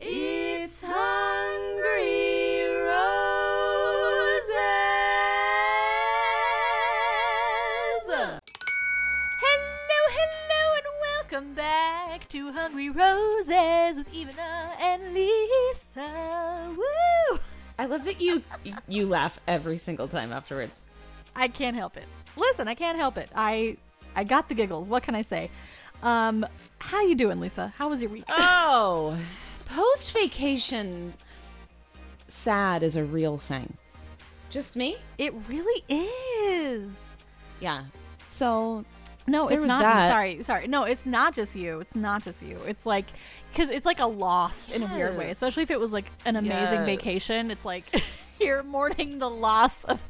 It's Hungry Roses. Hello, hello, and welcome back to Hungry Roses with Ivana and Lisa. Woo! I love that you you laugh every single time afterwards. I can't help it. Listen, I can't help it. I I got the giggles. What can I say? Um, how you doing, Lisa? How was your week? Oh, post vacation sad is a real thing. Just me? It really is. Yeah. So No, it's not. that. Sorry, sorry. No, it's not just you. It's not just you. It's like because it's like a loss in a weird way, especially if it was like an amazing vacation. It's like you're mourning the loss of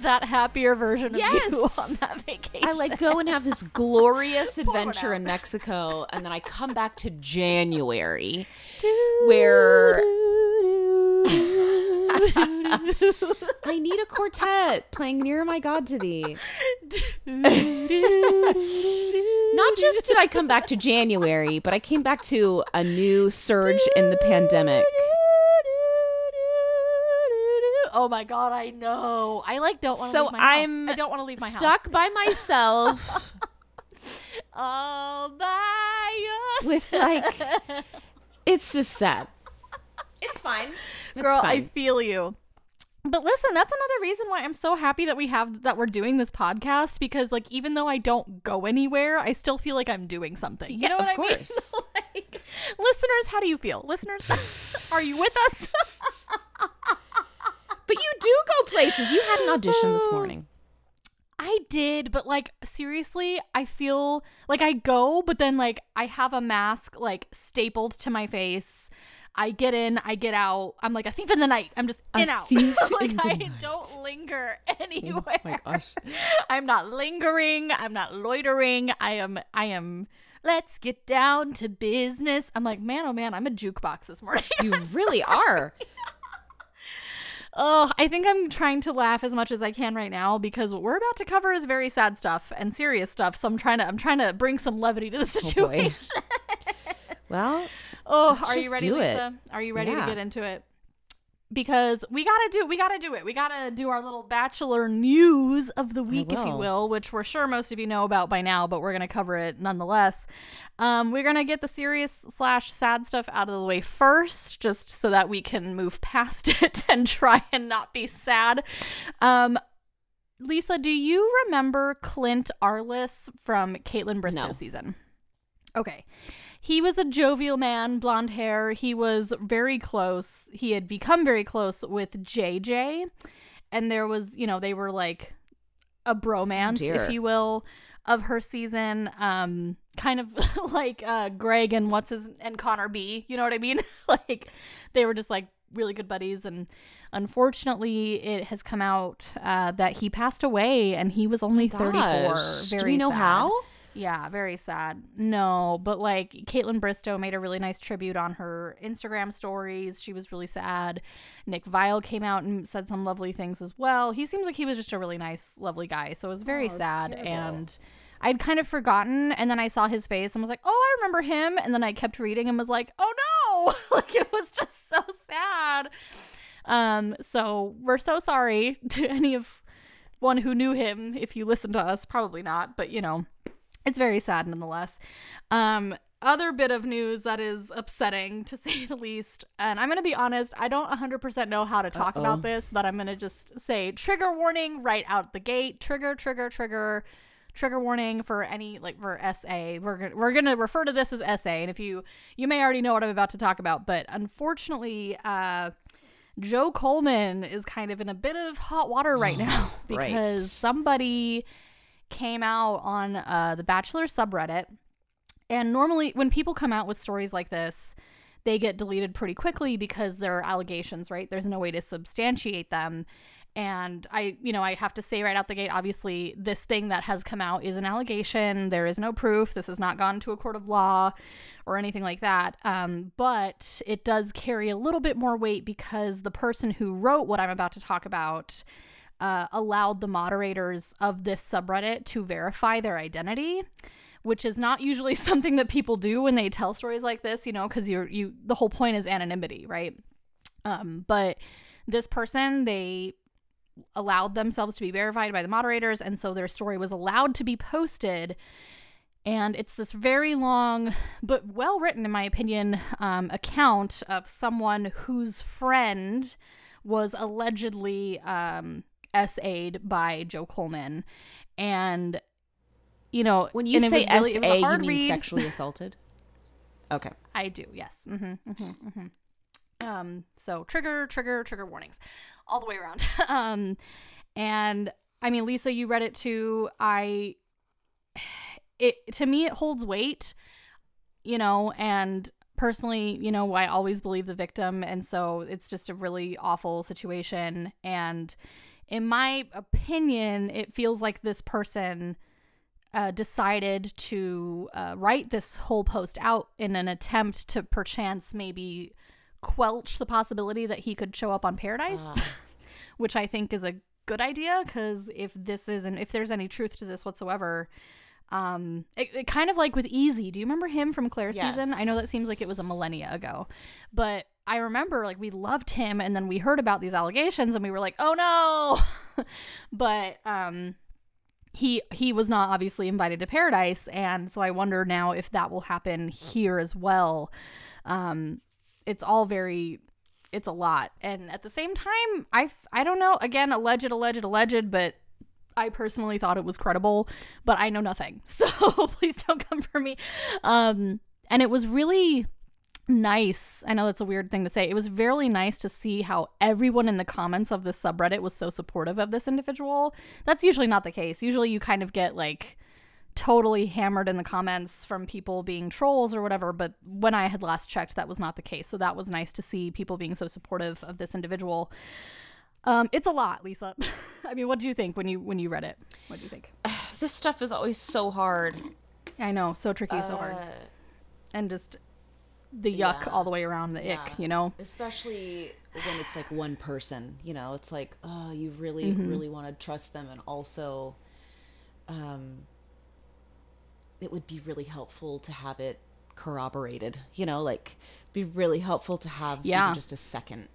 that happier version of you on that vacation. I like go and have this glorious adventure in Mexico, and then I come back to January, where I need a quartet playing near my God to thee. Not just did I come back to January, but I came back to a new surge in the pandemic. Oh my god, I know. I like don't want to So leave my I'm house. I don't want to leave my Stuck house. by myself all by with yourself. like, it's just sad. It's fine. It's Girl, I feel you. But listen, that's another reason why I'm so happy that we have that we're doing this podcast because like even though I don't go anywhere, I still feel like I'm doing something. You Yeah, know what of I course. mean? like, listeners, how do you feel? Listeners, are you with us? But you do go places. You had an audition this morning. I did, but like seriously, I feel like I go, but then like I have a mask like stapled to my face. I get in, I get out. I'm like a thief in the night. I'm just A in out. thief like in I night. don't linger anywhere. Oh my gosh. I'm not lingering. I'm not loitering. I am. I am. Let's get down to business. I'm like, man, oh man, I'm a jukebox this morning. You really are. Oh, I think I'm trying to laugh as much as I can right now because what we're about to cover is very sad stuff and serious stuff. So I'm trying to. I'm trying to bring some levity to the oh, boy. situation. Well, Oh, Let's are you ready, do it. Lisa? Are you ready Yeah. to get into it? Because we gotta do, we gotta do it. We gotta do our little bachelor news of the week, if you will. which we're sure most of you know about by now, but we're gonna cover it nonetheless. Um, we're gonna get the serious slash sad stuff out of the way first, just so that we can move past it and try and not be sad. Um, Lisa, do you remember Clint Arlis from Kaitlyn Bristowe No. season? Okay. He was a jovial man, blonde hair. He was very close. He had become very close with JJ. And there was, you know, they were like a bromance, dear. if you will, of her season. Um, kind of like uh Greg and what's his and Connor B. You know what I mean? like they were just like really good buddies and unfortunately it has come out uh, that he passed away and he was only 34 gosh. very Do we know sad. how? Yeah, very sad. No, but like Kaitlyn Bristowe made a really nice tribute on her Instagram stories. She was really sad. Nick Viall came out and said some lovely things as well. He seems like he was just a really nice, lovely guy. So it was very Oh, sad. terrible. And I'd kind of forgotten. And then I saw his face and was like, oh, I remember him. And then I kept reading and was like, oh no. like it was just so sad. Um, so we're so sorry to any of one who knew him if you listen to us. Probably not, but you know it's very sad nonetheless. Um, other bit of news that is upsetting to say the least, and I'm gonna be honest, I don't 100% know how to talk Uh-oh. about this, but I'm gonna just say trigger warning right out the gate. Trigger, trigger, trigger. Trigger warning for any like for SA. We're gonna we're gonna refer to this as SA, and if you you may already know what I'm about to talk about, but unfortunately, uh, Joe Coleman is kind of in a bit of hot water right now Right. because somebody came out on uh, the Bachelor subreddit. And normally, when people come out with stories like this, they get deleted pretty quickly because they're allegations, right? There's no way to substantiate them. And I, you know, I have to say right out the gate, obviously, this thing that has come out is an allegation. There is no proof. This has not gone to a court of law or anything like that. Um, but it does carry a little bit more weight because the person who wrote what I'm about to talk about uh, allowed the moderators of this subreddit to verify their identity which is not usually something that people do when they tell stories like this you know because you're you the whole point is anonymity right? Um but this person they allowed themselves to be verified by the moderators and so their story was allowed to be posted. And it's this very long but well written in my opinion um, account of someone whose friend was allegedly um, SA'd by Joe Coleman and you know When you say was really- it was SA, you mean read. sexually assaulted? Okay. I do, yes. Mm-hmm, mm-hmm, mm-hmm. Um, so trigger, trigger, trigger warnings, all the way around. um, and I mean, Lisa, you read it too. I, it to me, it holds weight, you know, and personally, you know, I always believe the victim, and so it's just a really awful situation. And in my opinion, it feels like this person uh, decided to uh, write this whole post out in an attempt to perchance maybe quelch the possibility that he could show up on Paradise, which I think is a good idea because if this isn't, if there's any truth to this whatsoever, um, it, it kind of like with Easy. Do you remember him from Claire's season? I know that seems like it was a millennia ago, but I remember like we loved him, and then we heard about these allegations, and we were like, oh no, but um he he was not obviously invited to paradise. And so i wonder now if that will happen here as well. Um it's all very it's a lot. And at the same time i i don't know. Again alleged alleged alleged but i personally thought it was credible but i know nothing. So please don't come for me. Um and it was really nice. I know that's a weird thing to say. It was very nice to see how everyone in the comments of this subreddit was so supportive of this individual. That's usually not the case. Usually you kind of get like totally hammered in the comments from people being trolls or whatever, but when I had last checked that was not the case. So that was nice to see people being so supportive of this individual. Um, it's a lot, Lisa. I mean, what do you think when you when you read it? What do you think? This stuff is always so hard. I know, so tricky, so hard, Uh, and just the yuck yeah. all the way around the ick. You know, especially when it's like one person you know it's like oh you really really want to trust them and also um it would be really helpful to have it corroborated you know like be really helpful to have even Yeah. just a second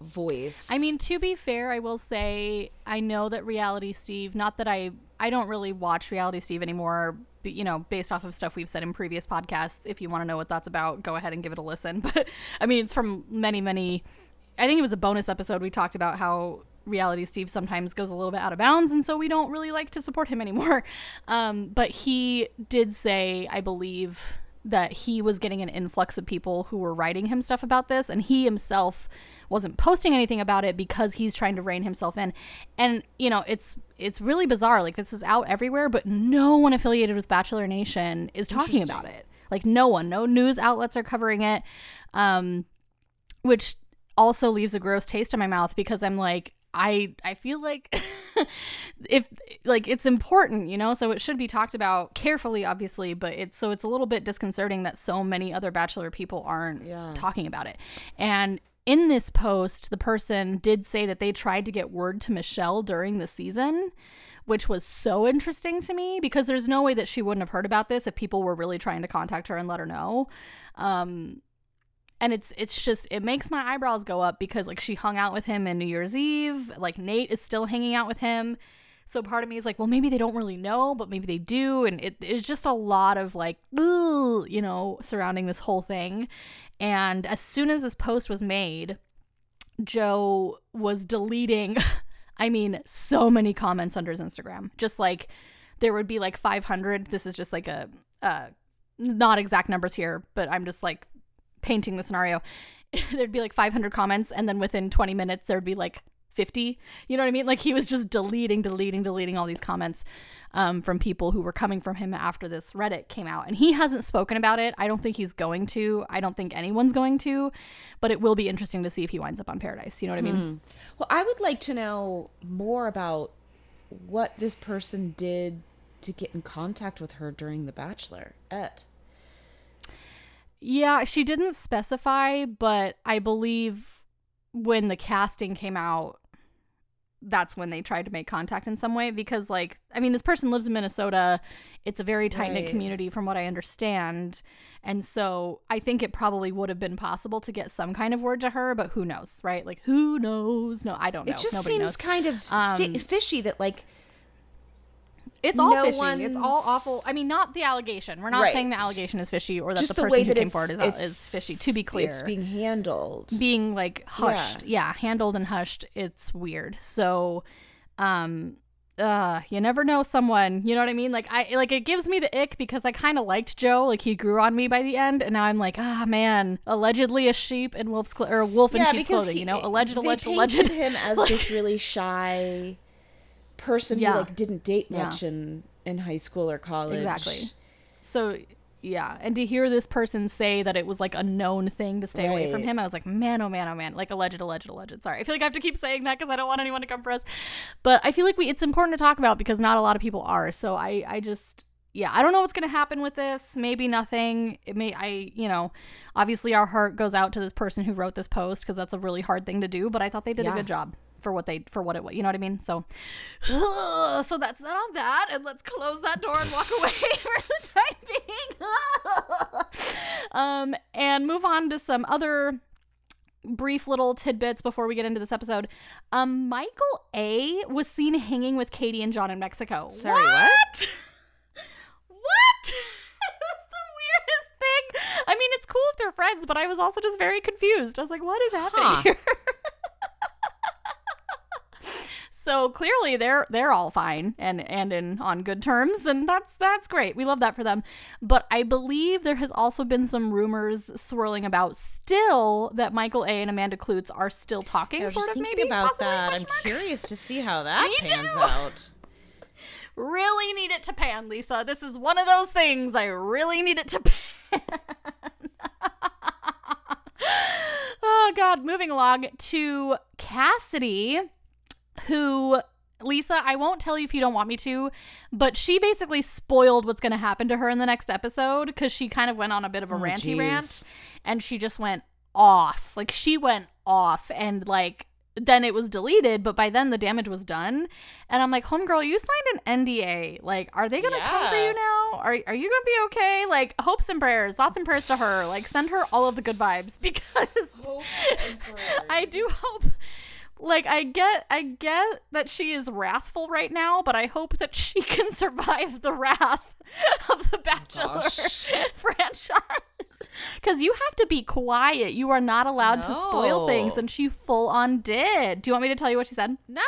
voice I mean, to be fair, I will say I know that Reality Steve. Not that I I don't really watch Reality Steve anymore. You know, based off of stuff we've said in previous podcasts. If you want to know what that's about, go ahead and give it a listen. But I mean, it's from many many. I think it was a bonus episode. We talked about how Reality Steve sometimes goes a little bit out of bounds, and so we don't really like to support him anymore. Um, but he did say, I believe, that he was getting an influx of people who were writing him stuff about this, and he himself wasn't posting anything about it because he's trying to rein himself in. And you know, it's it's really bizarre. Like this is out everywhere, but no one affiliated with Bachelor Nation is talking about it. Like no one, no news outlets are covering it. Um, which also leaves a gross taste in my mouth because I'm like I I feel like if like it's important, you know, so it should be talked about carefully obviously, but it's so it's a little bit disconcerting that so many other bachelor people aren't Yeah. talking about it. And in this post, the person did say that they tried to get word to Michelle during the season, which was so interesting to me because there's no way that she wouldn't have heard about this if people were really trying to contact her and let her know. Um, and it's it's just it makes my eyebrows go up because like she hung out with him in New Year's Eve, like Nate is still hanging out with him. So part of me is like, well, maybe they don't really know, but maybe they do, and it, it's just a lot of like, you know, surrounding this whole thing. And as soon as this post was made, Joe was deleting, I mean, so many comments under his Instagram. Just like there would be like 500. This is just like a, not exact numbers here, but I'm just like painting the scenario. There'd be like 500 comments, and then within 20 minutes, there'd be like 50. You know what I mean? Like he was just deleting, deleting, deleting all these comments um, from people who were coming from him after this Reddit came out. And he hasn't spoken about it. I don't think he's going to. I don't think anyone's going to. But it will be interesting to see if he winds up on Paradise. You know what I mean? well i would like to know more about what this person did to get in contact with her during the bachelor et Yeah, she didn't specify, but I believe when the casting came out, that's when they tried to make contact in some way because like I mean this person lives in Minnesota. It's a very tight knit Right. community from what I understand. And so I think it probably would have been possible to get some kind of word to her, but who knows, right? Like who knows? No, I don't know. It just Nobody seems knows. kind of Um, sti- fishy that like It's all no fishy. It's all awful. I mean, not the allegation. We're not saying the allegation is fishy or that just the the, person way who came forward is, is fishy. To be clear, it's being handled. being like hushed yeah. handled and hushed it's weird so um uh you never know someone you know what i mean like i like it gives me the ick because i kind of liked joe like he grew on me by the end and now i'm like ah man allegedly a sheep in wolf's clo- or a wolf in yeah, sheep's clothing he- you know alleged alleged alleged him as this really shy person Yeah. who like didn't date Yeah. much in in high school or college. Exactly. so yeah. And to hear this person say that it was like a known thing to stay away from him i was like man oh man oh man. Like alleged alleged alleged. Sorry. I feel like i have to keep saying that because i don't want anyone to come for us. But i feel like we it's important to talk about because not a lot of people are. So i i just yeah i don't know what's going to happen with this. Maybe nothing. It may i you know obviously our heart goes out to this person who wrote this post because that's a really hard thing to do but i thought they did a good job for what they for what it was you know what i mean? So so that's that on that and let's close that door and walk away for the time being. Um and move on to some other brief little tidbits before we get into this episode. Um michael a was seen hanging with katie and john in mexico. Sorry, what? What? what? It was the weirdest thing. I mean it's cool if they're friends but i was also just very confused. I was like what is happening Huh. here so clearly they're they're all fine and and in on good terms and that's that's great we love that for them but i believe there has also been some rumors swirling about still that michael a and amanda Kloots are still talking sort of maybe about possibly, that. I'm curious to see how that Me pans too. out. really need it to pan, Lisa. This is one of those things I really need it to pan. oh god, moving along to Cassidy who Lisa, I won't tell you if you don't want me to, but she basically spoiled what's going to happen to her in the next episode cuz she kind of went on a bit of a Oh, ranty jeez. rant and she just went off. Like she went off and like then it was deleted, but by then the damage was done. And I'm like, homegirl, you signed an NDA. Like, are they gonna come for you now? Are are you gonna be okay? Like, hopes and prayers, thoughts and prayers to her. Like, send her all of the good vibes because I do hope. Like I get I get that she is wrathful right now, but I hope that she can survive the wrath of the Bachelor Gosh. franchise. Cuz you have to be quiet. You are not allowed to spoil things and she full on did. Do you want me to tell you what she said? No,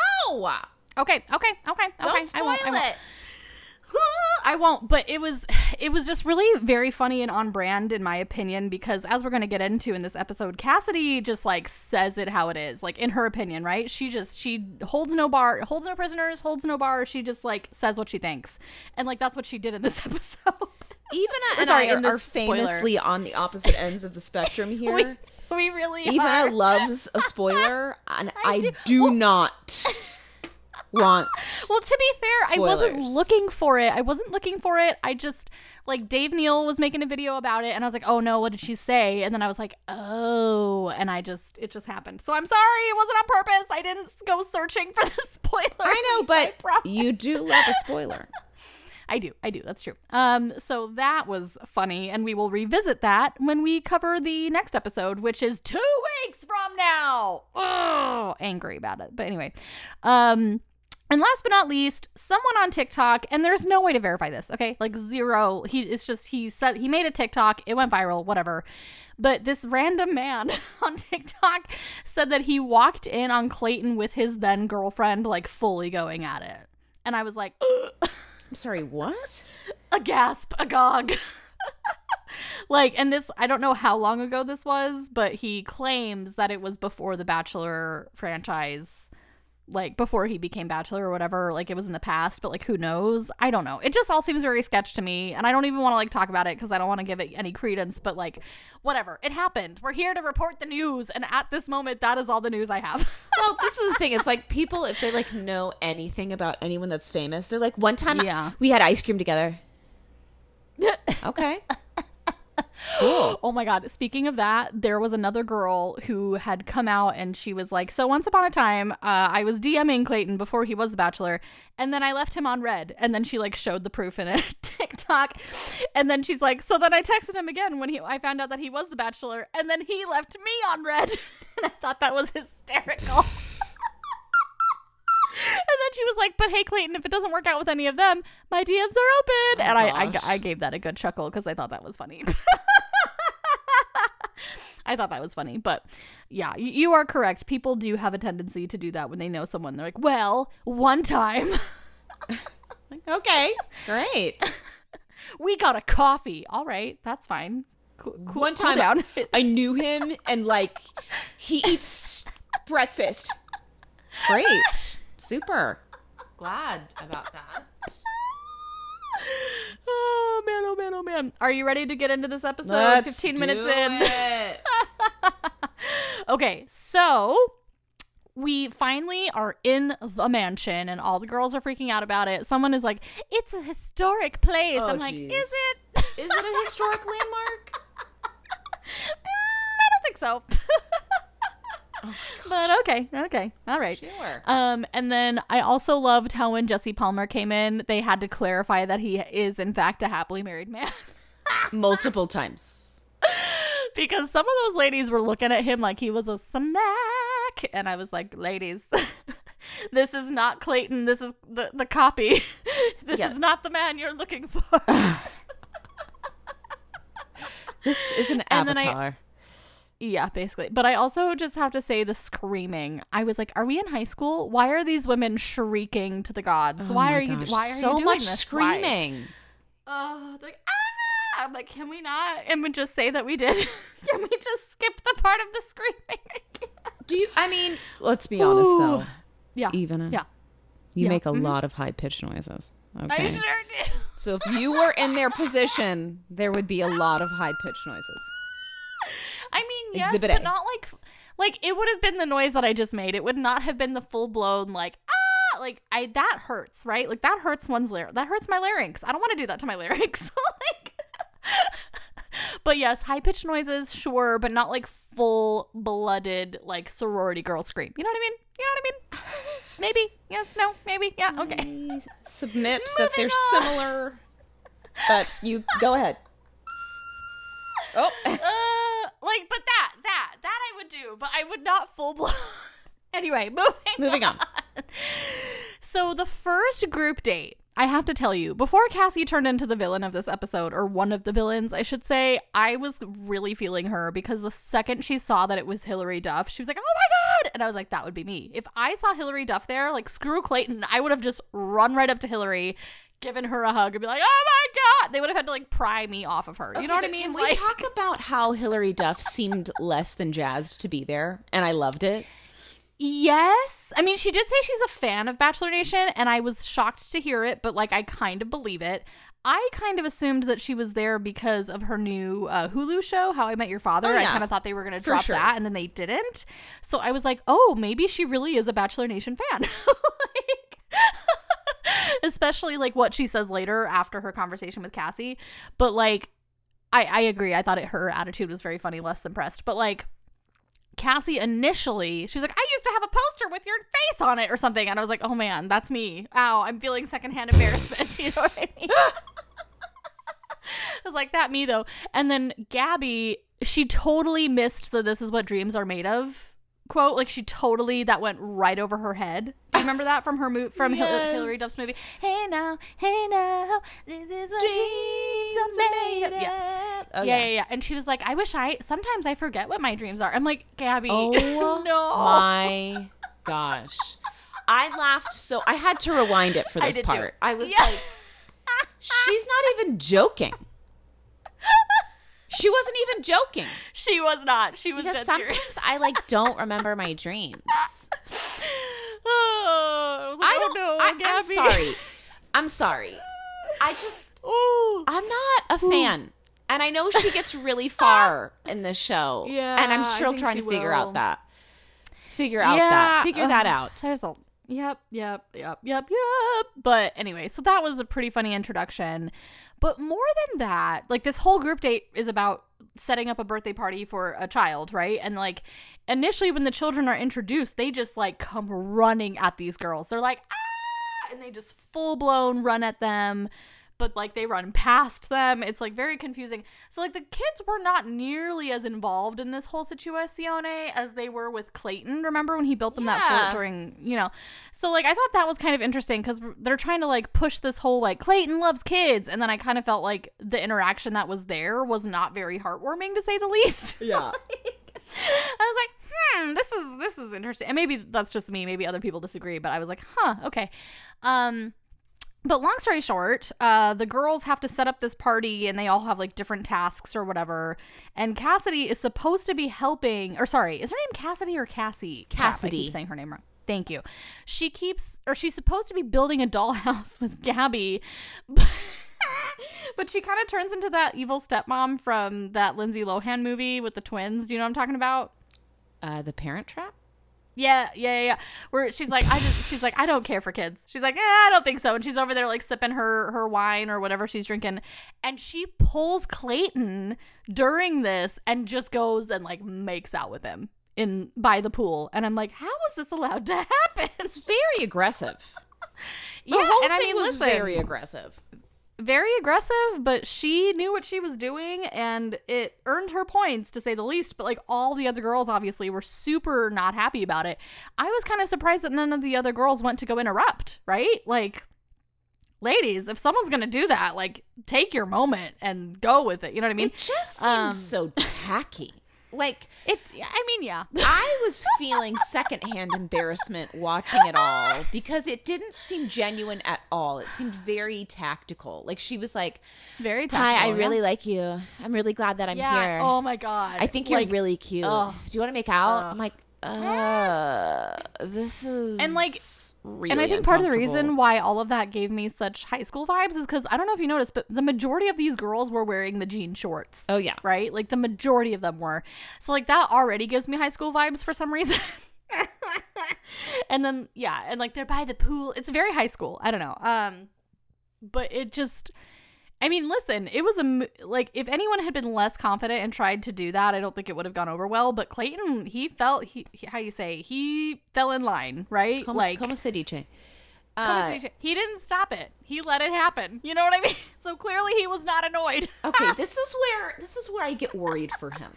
Okay, okay, okay, okay. don't spoil I won't, I won't. it. I won't, but it was it was just really very funny and on brand in my opinion because as we're going to get into in this episode, Cassidy just like says it how it is, like in her opinion, right? She just she holds no bar, holds no prisoners, holds no bar. She just like says what she thinks. And like that's what she did in this episode. Eva and sorry, I are, are spoiler. famously on the opposite ends of the spectrum here. we, we really Eva are. loves a spoiler, and I, do- do, well- not want. Well, to be fair, I wasn't looking for it. I wasn't looking for it. I just like Dave Neal was making a video about it and I was like, "Oh no, what did she say?" And then I was like, "Oh." And I just it just happened. So I'm sorry. It wasn't on purpose. I didn't go searching for the spoiler. I know, but promise. you do love a spoiler. I do. I do. That's true. Um so that was funny and we will revisit that when we cover the next episode, which is 2 weeks from now. Oh, angry about it. But anyway, um and last but not least, someone on TikTok, and there's no way to verify this, okay? Like zero. He it's just he said he made a TikTok, it went viral, whatever. But this random man on TikTok said that he walked in on Clayton with his then girlfriend, like fully going at it. And I was like, I'm sorry, what? a gasp, agog. like, and this, I don't know how long ago this was, but he claims that it was before the Bachelor franchise, like before he became Bachelor or whatever. Like, it was in the past, but like, who knows? I don't know. It just all seems very sketch to me, and I don't even want to like talk about it because I don't want to give it any credence, but like, whatever. It happened. We're here to report the news, and at this moment, that is all the news I have. Well, this is the thing. It's like people, if they like know anything about anyone that's famous, they're like, one time Yeah. we had ice cream together. Okay. Cool. Oh my god. Speaking of that, there was another girl who had come out and she was like, So once upon a time, uh, I was DMing Clayton before he was the bachelor, and then I left him on red. And then she like showed the proof in a TikTok. And then she's like, So then I texted him again when he I found out that he was the bachelor, and then he left me on red. and I thought that was hysterical. And then she was like, "But hey, Clayton, if it doesn't work out with any of them, my DMs are open." and I, I. I gave that a good chuckle because I thought that was funny. I thought that was funny, but yeah, you, are correct. People do have a tendency to do that when they know someone. They're like, "Well, one time Okay. Great. we got a coffee. All right, that's fine. Cool, cool, One cool time down. I knew him and like he eats breakfast. Great. Super. Glad about that. oh man, oh man, oh man. Are you ready to get into this episode? Let's 15 minutes in. Okay, so we finally are in the mansion and all the girls are freaking out about it. Someone is like, "It's a historic place." Oh, I'm like. "Is it?" Is it a historic landmark? I don't think so. But okay, okay, all right. Sure. Um, and then I also loved how when Jesse Palmer came in, they had to clarify that he is in fact a happily married man. Multiple times. because some of those ladies were looking at him like he was a snack and i was like ladies this is not clayton this is the, the copy this Yeah. is not the man you're looking for This is an And avatar. Yeah basically but i also just have to say the screaming i was like are we in high school why are these women shrieking to the gods Oh why are you why are so you doing much this screaming? oh they're like ah i'm like can we not and we just say that we did can we just skip the part of the screaming. Do you? I mean, let's be honest Ooh. though. yeah Even yeah you Yeah. make a Mhm. lot of high pitched noises. i sure do So if you were in their position, there would be a lot of high pitched noises. I mean, yes, Exhibit but A. not like like it would have been the noise that I just made. It would not have been the full blown like ah like I that hurts, right? Like that hurts one's larynx. That hurts my larynx. I don't want to do that to my larynx. like But yes, high pitched noises, sure, but not like full blooded like sorority girl scream. You know what I mean? You know what I mean? Maybe. Yes, no, maybe. Yeah, okay. I submit that they're on. similar, but you go ahead. Oh, uh, like, but that, that, that I would do, but I would not full blown. anyway, moving moving on. So the first group date, I have to tell you, before Cassie turned into the villain of this episode, or one of the villains, I should say, I was really feeling her because the second she saw that it was Hilary Duff, she was like, "Oh my god!" And I was like, "That would be me." If I saw Hilary Duff there, like screw Clayton, I would have just run right up to Hilary, given her a hug, and be like, "Oh my god!" They would have had to like pry me off of her. You know what I mean? Can we Like- talk about how Hilary Duff seemed less than jazzed to be there, and I loved it. Yes. I mean, she did say she's a fan of Bachelor Nation, and I was shocked to hear it, but like, I kind of believe it. I kind of assumed that she was there because of her new uh, Hulu show, How I Met Your Father. Oh, I kind of thought they were going to drop sure. that, and then they didn't. So I was like, oh, maybe she really is a Bachelor Nation fan. especially like what she says later after her conversation with Cassie. But like, I, I agree. I thought it, her attitude was very funny, less than pressed. But like, Cassie initially, she was like, I used to have a poster with your face on it or something. And I was like, oh man, that's me. Ow, I'm feeling secondhand embarrassment. you know what I mean? I was like, that me though. And then Gabby, she totally missed the this is what dreams are made of quote. Like she totally, that went right over her head. Do you remember that from her mo- from Hil- Yes. Hilary Duff's movie? Hey now, hey now, this is what dreams are made of. Yeah. Oh, yeah, yeah, yeah. And she was like, I wish I sometimes I forget what my dreams are. I'm like, Gabby, Oh no. my gosh. I laughed so I had to rewind it for I this too. part. I was Yeah. like, she's not even joking. She wasn't even joking. she was not. She was Because sometimes serious. I like don't remember my dreams. oh, I was like, I oh don't no, I, I'm sorry. I'm sorry. I just Ooh. I'm not a fan. And I know she gets really far in this show. Yeah, And I'm still trying to figure will. out that. Figure out Yeah, that. Figure that out. There's a Yep, yep, yep, yep, yep. But anyway, so that was a pretty funny introduction. But more than that, like this whole group date is about setting up a birthday party for a child, right? And like initially when the children are introduced, they just like come running at these girls. They're like, ah, and they just full blown run at them but like they run past them. It's like very confusing. So like the kids were not nearly as involved in this whole situation as they were with Clayton. Remember when he built them that fort during, you know. So like I thought that was kind of interesting cuz they're trying to like push this whole like Clayton loves kids and then I kind of felt like the interaction that was there was not very heartwarming to say the least. Yeah. I was like, hmm, this is this is interesting. And maybe that's just me. Maybe other people disagree, but I was like, huh, okay. Um, but long story short, uh, the girls have to set up this party, and they all have like different tasks or whatever. And Cassidy is supposed to be helping, or sorry, is her name Cassidy or Cassie? Crap, I Cassidy. keep saying her name wrong. Thank you. She keeps, or she's supposed to be building a dollhouse with Gabby. But she kind of turns into that evil stepmom from that Lindsay Lohan movie with the twins. Do you know what I'm talking about? Uh, the Parent Trap. Yeah, yeah, yeah. Where she's like, I just, she's like, I don't care for kids. She's like, eh, I don't think so. And she's over there like sipping her her wine or whatever she's drinking, and she pulls Clayton during this and just goes and like makes out with him in by the pool. And I'm like, how was this allowed to happen? It's very aggressive. The yeah, whole and I thing mean, was listen, very aggressive. Very aggressive, but she knew what she was doing and it earned her points to say the least. But like all the other girls obviously were super not happy about it. I was kind of surprised that none of the other girls went to go interrupt, right? Like, ladies, if someone's gonna do that, like take your moment and go with it. You know what I mean? It just seemed Um, so tacky. Like It, I mean, yeah. I was feeling secondhand embarrassment watching it all because it didn't seem genuine at all. It seemed very tactical. Like she was like, Very "Hi, I yeah. really like you. I'm really glad that I'm yeah. here. Oh my god. I think you're Like, really cute. ugh. Do you want to make out?" Ugh. I'm like, "Uh, this is And, like- really and I think part of the reason why all of that gave me such high school vibes is because I don't know if you noticed, but the majority of these girls were wearing the jean shorts. Oh, yeah. right. Like the majority of them were. So like that already gives me high school vibes for some reason. and then yeah, and like they're by the pool. It's very high school. I don't know. Um, but it just. I mean, listen, it was a like if anyone had been less confident and tried to do that, I don't think it would have gone over well. But Clayton, he felt he he- how you say he fell in line, right? Como, like como se dice? Uh, he didn't stop it. He let it happen. You know what I mean? So clearly he was not annoyed. Okay, this is where this is where I get worried for him.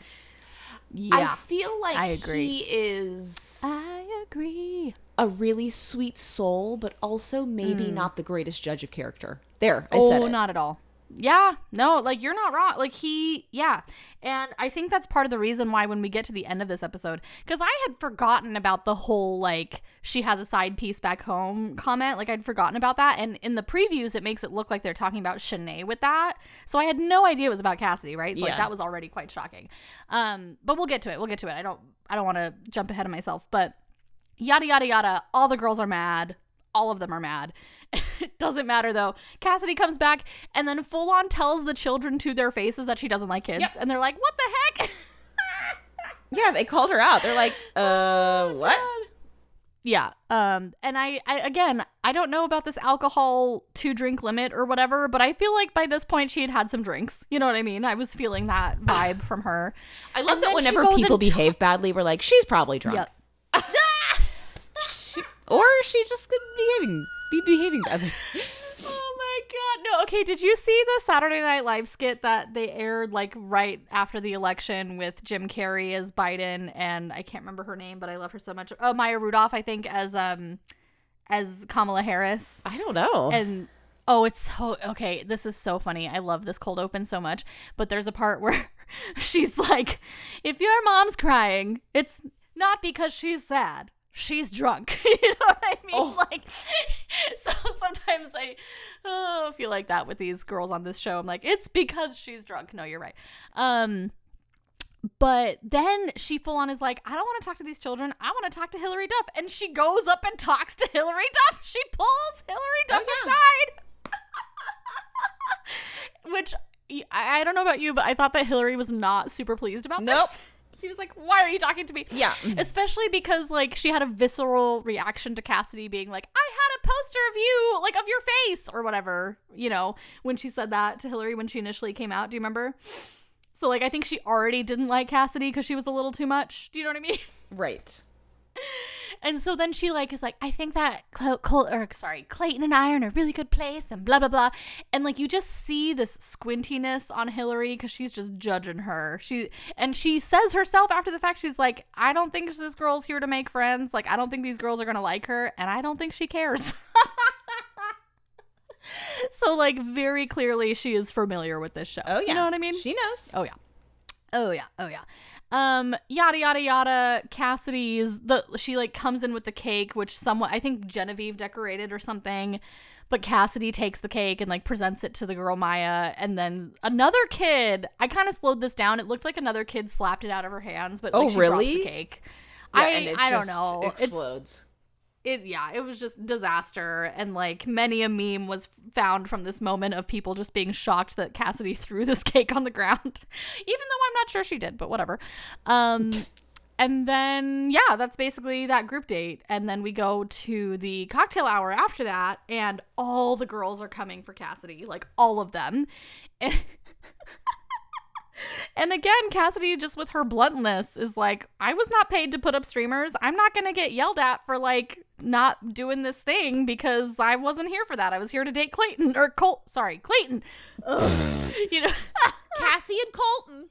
Yeah. I feel like I agree. he is I agree. a really sweet soul, but also maybe Hmm. not the greatest judge of character. There, I oh, said it. not at all. Yeah, no, like you're not wrong. Like he, yeah. And I think that's part of the reason why when we get to the end of this episode, because I had forgotten about the whole like she has a side piece back home comment. Like I'd forgotten about that. And in the previews, it makes it look like they're talking about Shanae with that. So I had no idea it was about Cassidy, right? So like that was already quite shocking. Um, but we'll get to it. We'll get to it. I don't I don't want to jump ahead of myself, but yada yada yada. All the girls are mad. All of them are mad. It doesn't matter though. Cassidy comes back and then full on tells the children to their faces that she doesn't like kids, Yep. and they're like, "What the heck?" Yeah, they called her out. They're like, "Uh, what?" yeah. Um. And I, I again, I don't know about this alcohol two drink limit or whatever, but I feel like by this point she had had some drinks. You know what I mean? I was feeling that vibe from her. I love And that whenever people behave badly, we're like, "She's probably drunk," Yeah. Or she just could behaving be behaving badly. Oh my god. No, okay, did you see the Saturday Night Live skit that they aired like right after the election with Jim Carrey as Biden and I can't remember her name, but I love her so much. Oh, Maya Rudolph, I think, as um as Kamala Harris. I don't know. And oh, it's so okay, this is so funny. I love this cold open so much. But there's a part where she's like, if your mom's crying, it's not because she's sad. She's drunk. you know what I mean? Oh. Like so sometimes I oh, feel like that with these girls on this show. I'm like, it's because she's drunk. No, you're right. Um but then she full on is like, I don't want to talk to these children. I want to talk to Hilary Duff. And she goes up and talks to Hilary Duff. She pulls Hilary Duff yeah. aside. Which I don't know about you, but I thought that Hilary was not super pleased about Nope. this. She was like, "Why are you talking to me?" Yeah. especially because like she had a visceral reaction to Cassidy being like, "I had a poster of you, like of your face or whatever." You know, when she said that to Hilary when she initially came out. Do you remember? So like, I think she already didn't like Cassidy because she was a little too much. Do you know what I mean? Right. And so then she like is like, I think that Col- Col- or sorry, Clayton and I are in a really good place, and blah blah blah. And like you just see this squintiness on Hilary because she's just judging her. She and she says herself after the fact, she's like, I don't think this girl's here to make friends. Like I don't think these girls are gonna like her, and I don't think she cares. so like very clearly she is familiar with this show. Oh yeah. you know what I mean? She knows. Oh yeah. Oh yeah. Oh yeah. Um yada yada yada Cassidy's the she like comes in with the cake which someone I think Genevieve decorated or something but Cassidy takes the cake and like presents it to the girl Maya and then another kid I kind of slowed this down it looked like another kid slapped it out of her hands but like, Oh, really? the cake Yeah, I and it I don't just know It's- Explodes. It yeah it was just disaster. And like many a meme was found from this moment of people just being shocked that cassidy threw this cake on the ground. Even though i'm not sure she did but whatever. Um and then yeah that's basically that group date. And then we go to the cocktail hour after that and all the girls are coming for cassidy like all of them. And And again, Cassidy, just with her bluntness, is like, I was not paid to put up streamers. I'm not going to get yelled at for like not doing this thing because I wasn't here for that. I was here to date Clayton or Colt. Sorry, Clayton. Ugh. you know, Cassie and Colton.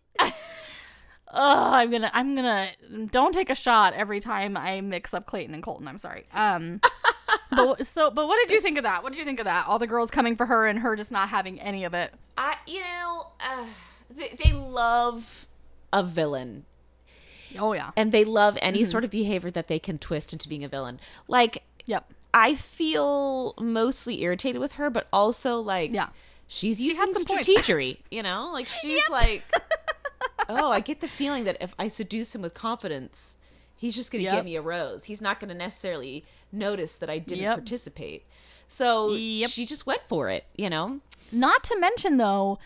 Ugh, I'm gonna, I'm gonna. Don't take a shot every time I mix up Clayton and Colton. I'm sorry. Um, but so, but what did you think of that? What did you think of that? All the girls coming for her and her just not having any of it. I, you know, uh, they, they love a villain Oh yeah. and they love any mm-hmm. sort of behavior that they can twist into being a villain. Like, Yep. I feel mostly irritated with her, but also like, Yeah. she's had using some strategery, you know? Like, she's like, oh, I get the feeling that if I seduce him with confidence, he's just going to Yep. give me a rose. He's not going to necessarily notice that I didn't Yep. participate. So Yep. she just went for it, you know? Not to mention, though,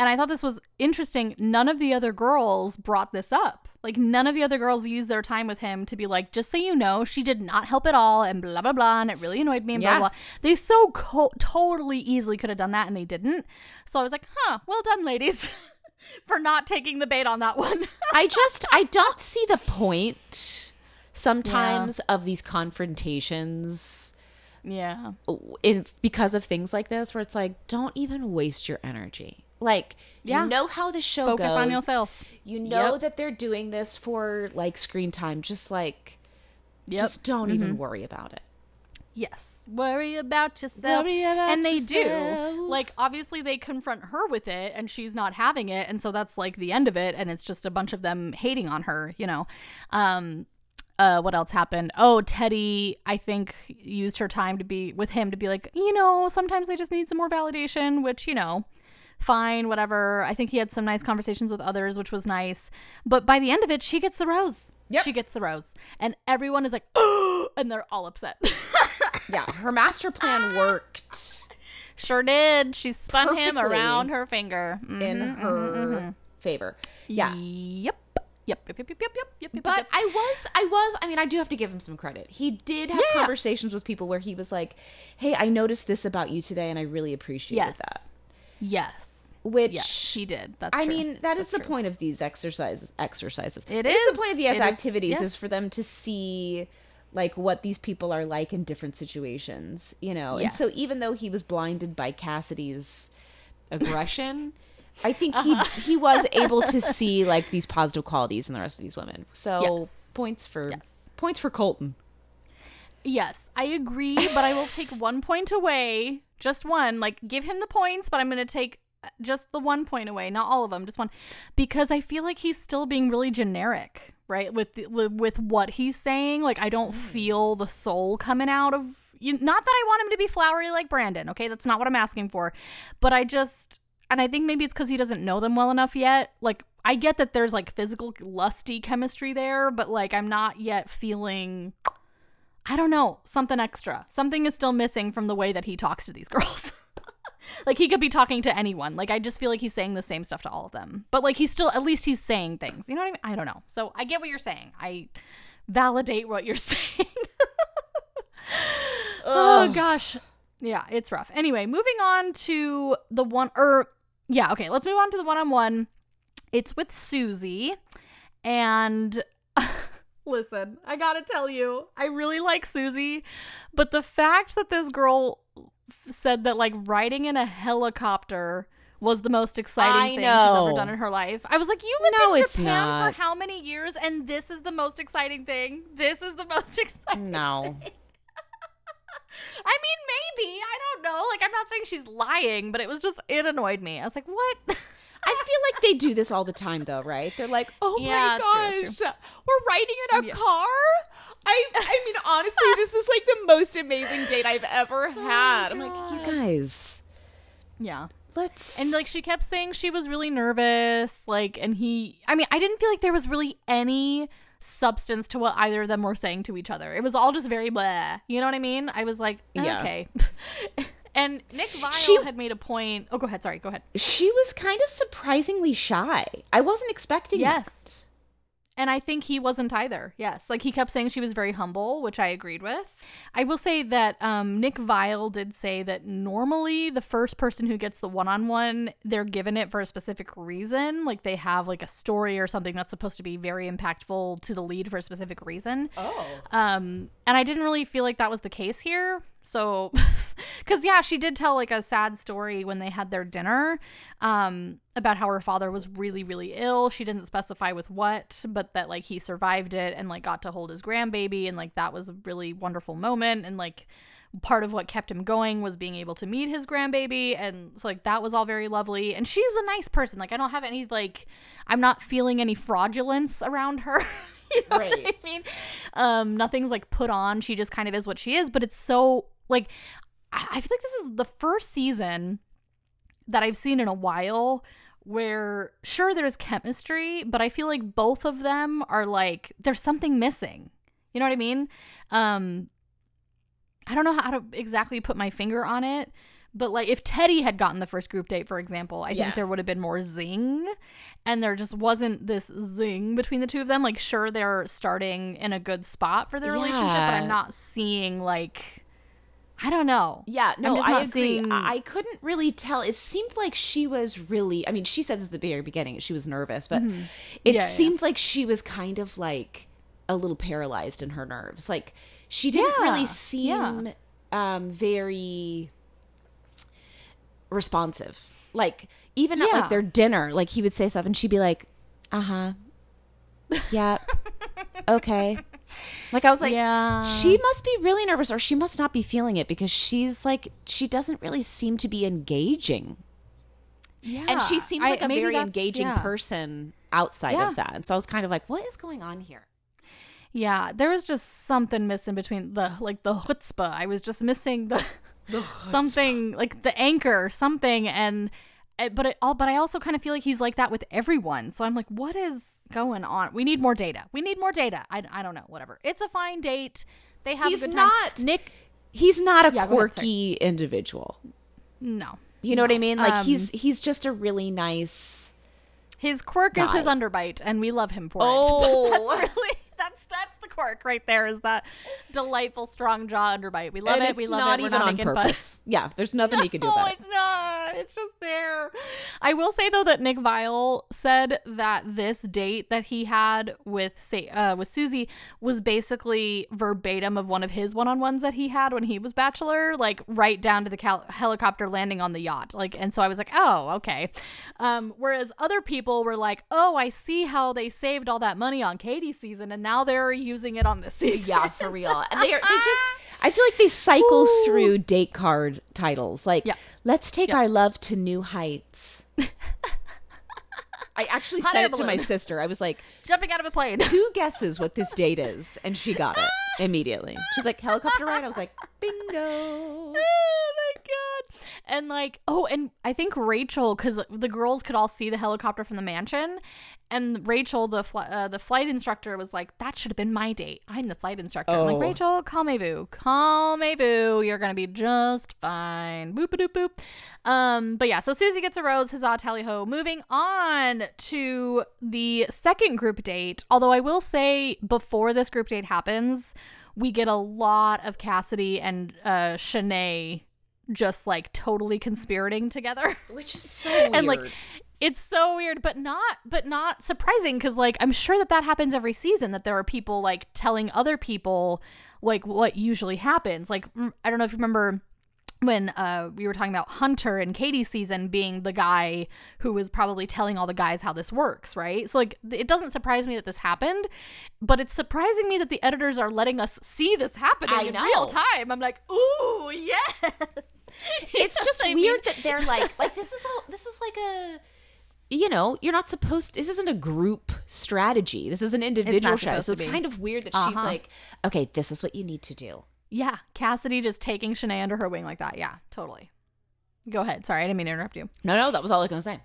and I thought this was interesting, none of the other girls brought this up. Like, none of the other girls used their time with him to be like, just so you know, she did not help at all, and blah, blah, blah, and it really annoyed me, and blah, Yeah. blah, blah. They so co- totally easily could have done that, and they didn't. So I was like, huh, well done, ladies, for not taking the bait on that one. I just I don't see the point sometimes of these confrontations yeah. in because of things like this where it's like don't even waste your energy. Like Yeah. you know how the show Focus goes. on yourself. You know Yep. that they're doing this for like screen time. Just like Yep. just don't even worry about it. Yes. Worry about yourself. Worry about and they yourself. do. Like, obviously, they confront her with it and she's not having it. And so that's like the end of it. And it's just a bunch of them hating on her, you know. Um, uh, what else happened? Oh, Teddy, I think, used her time to be with him to be like, you know, sometimes I just need some more validation, which, you know, fine, whatever. I think he had some nice conversations with others, which was nice. But by the end of it, she gets the rose. Yep. She gets the rose. And everyone is like, oh, and they're all upset. yeah, her master plan worked. Sure did. She spun him around her finger mm-hmm, in her mm-hmm, mm-hmm. favor. Yeah. Yep. Yep, yep, yep, yep, yep, yep, yep. But yep. I was, I was, I mean, I do have to give him some credit. He did have yeah. conversations with people where he was like, hey, I noticed this about you today and I really appreciated yes. that. Yes. Which, Yes. She did. That's. I true. mean, that is That's the true. point of these exercises. Exercises. It It is is. the point of these It is. activities Yes. is for them to see like what these people are like in different situations, you know. And so even though he was blinded by Cassidy's aggression, I think he Uh-huh. he was able to see like these positive qualities in the rest of these women. So Yes. points for Yes. points for Colton. Yes, I agree, but I will take one point away. Just one. Like, give him the points, but I'm going to take just the one point away, not all of them, just one, because I feel like he's still being really generic, right? With the, with, what he's saying, like I don't mm. feel the soul coming out of. You, not that I want him to be flowery like Brandon. Okay, that's not what I'm asking for, but I just, and I think maybe it's because he doesn't know them well enough yet. Like I get that there's like physical lusty chemistry there, but like I'm not yet feeling. I don't know, something extra. Something is still missing from the way that he talks to these girls. like he could be talking to anyone. Like I just feel like he's saying the same stuff to all of them. But like he's still at least he's saying things. You know what I mean? I don't know. So I get what you're saying. I validate what you're saying. oh gosh. Yeah, it's rough. Anyway, moving on to the one or yeah, okay, let's move on to the one-on-one. It's with Susie and listen, I got to tell you, I really like Susie, but the fact that this girl said that like riding in a helicopter was the most exciting thing she's ever done in her life. I was like, you lived No, in Japan for how many years and this is the most exciting thing? This is the most exciting. No. I mean, maybe. I don't know. Like I'm not saying she's lying, but it was just it annoyed me. I was like, "What?" I feel like they do this all the time, though, right? They're like, "Oh Yeah, true, my gosh, we're riding in a Yeah. car." I, I mean, honestly, this is like the most amazing date I've ever oh had. I'm like, you guys, yeah. let's And like she kept saying she was really nervous, like and he I mean, I didn't feel like there was really any substance to what either of them were saying to each other. It was all just very blah. You know what I mean? I was like, Yeah. okay. and Nick Viall She- had made a point. Oh, go ahead. Sorry, go ahead. she was kind of surprisingly shy. I wasn't expecting Yes. And I think he wasn't either. Yes. Like he kept saying she was very humble, which I agreed with. I will say that um, Nick Viall did say that normally the first person who gets the one on one, they're given it for a specific reason. Like they have like a story or something that's supposed to be very impactful to the lead for a specific reason. Oh. Um, and I didn't really feel like that was the case here. So, because yeah, she did tell like a sad story when they had their dinner um, about how her father was really, really ill. She didn't specify with what, but that like he survived it and like got to hold his grandbaby. And like that was a really wonderful moment. And like part of what kept him going was being able to meet his grandbaby. And so like that was all very lovely. And she's a nice person. Like I don't have any like, I'm not feeling any fraudulence around her. you know what I mean? um nothing's like put on. She just kind of is what she is but it's so like i I feel like this is the first season that i've seen in a while where sure there's chemistry but i feel like both of them are like there's something missing. You know what i mean? Um i don't know how to exactly put my finger on it but like if teddi had gotten the first group date for example i Yeah. think there would have been more zing and there just wasn't this zing between the two of them like sure they're starting in a good spot for their relationship but i'm not seeing like i don't know Yeah, no, just I not agree. seeing- I couldn't really tell. It seemed like she was really. I mean, she said this at the very beginning. She was nervous, but it Mm-hmm. Yeah, yeah. seemed like she was kind of like a little paralyzed in her nerves. Like she didn't Yeah, really yeah. seem um, very responsive. Like even at like their dinner, like he would say stuff and she'd be like, "Uh huh, yeah, okay." Like I was like, Yeah. she must be really nervous, or she must not be feeling it because she's like, she doesn't really seem to be engaging, yeah and she seems like a very engaging yeah. person outside Yeah. of that. And so I was kind of like, what is going on here? Yeah, there was just something missing between the like the chutzpah. I was just missing the, something like the anchor, something, and eh, but it all. But I also kind of feel like he's like that with everyone. So I'm like, what is going on? We need more data. We need more data. I, I don't know. Whatever. It's a fine date. They have He's a good time. not- Nick. He's not a Yeah, go ahead, quirky individual. No. You know what I mean? Like Um, he's he's just a really nice. His quirk is his underbite, and we love him for Oh. it. that's really that's that's quirk right there. Is that delightful strong jaw underbite? We love and it. We love it. We're even not on making fun. purpose. Yeah, there's nothing he can do No, about it. it's not. It's just there. I will say though that Nick Viall said that this date that he had with say uh, with Susie was basically verbatim of one of his one-on-ones that he had when he was bachelor, like right down to the cal- helicopter landing on the yacht. Like, and so I was like, oh, okay. Um, whereas other people were like, oh, I see how they saved all that money on Katie's season, and now they're using it on this season. Yeah, for real. And they are, they just I feel like they cycle through date card titles. Like, Yeah. let's take our love to new heights. I actually Hot said it to my sister. I was like, Jumping out of a plane. two guesses what this date is, and she got it immediately. She's like, helicopter ride. I was like, bingo. oh my god and like, oh, and I think Rachel, because the girls could all see the helicopter from the mansion, and Rachel, the fl- uh, the flight instructor, was like, "That should have been my date. I'm the flight instructor." I'm Oh. like, Rachel, calmez-vous, calmez-vous. You're gonna be just fine. Boop a doop boop. Um, but yeah, so Susie gets a rose. Huzzah, tally ho. Moving on to the second group date. Although I will say, before this group date happens, we get a lot of Cassidy and uh Shanae just like totally conspirating together. Which is so weird. and like it's so weird but not but not surprising because like i'm sure that that happens every season that there are people like telling other people like what usually happens like i don't know if you remember when uh, we were talking about Hunter and Katie season being the guy who was probably telling all the guys how this works, right? So like it doesn't surprise me that this happened, but it's surprising me that the editors are letting us see this happening I in know. real time. I'm like, ooh, yes. it's just I mean- weird that they're like like this is all this is like a you know you're not supposed this isn't a group strategy this is an individual show so it's kind of weird that she's Uh-huh. like okay this is what you need to do Yeah, Cassidy just taking Shanae under her wing like that. Yeah, totally. Go ahead. Sorry, I didn't mean to interrupt you. no no that was all i was gonna say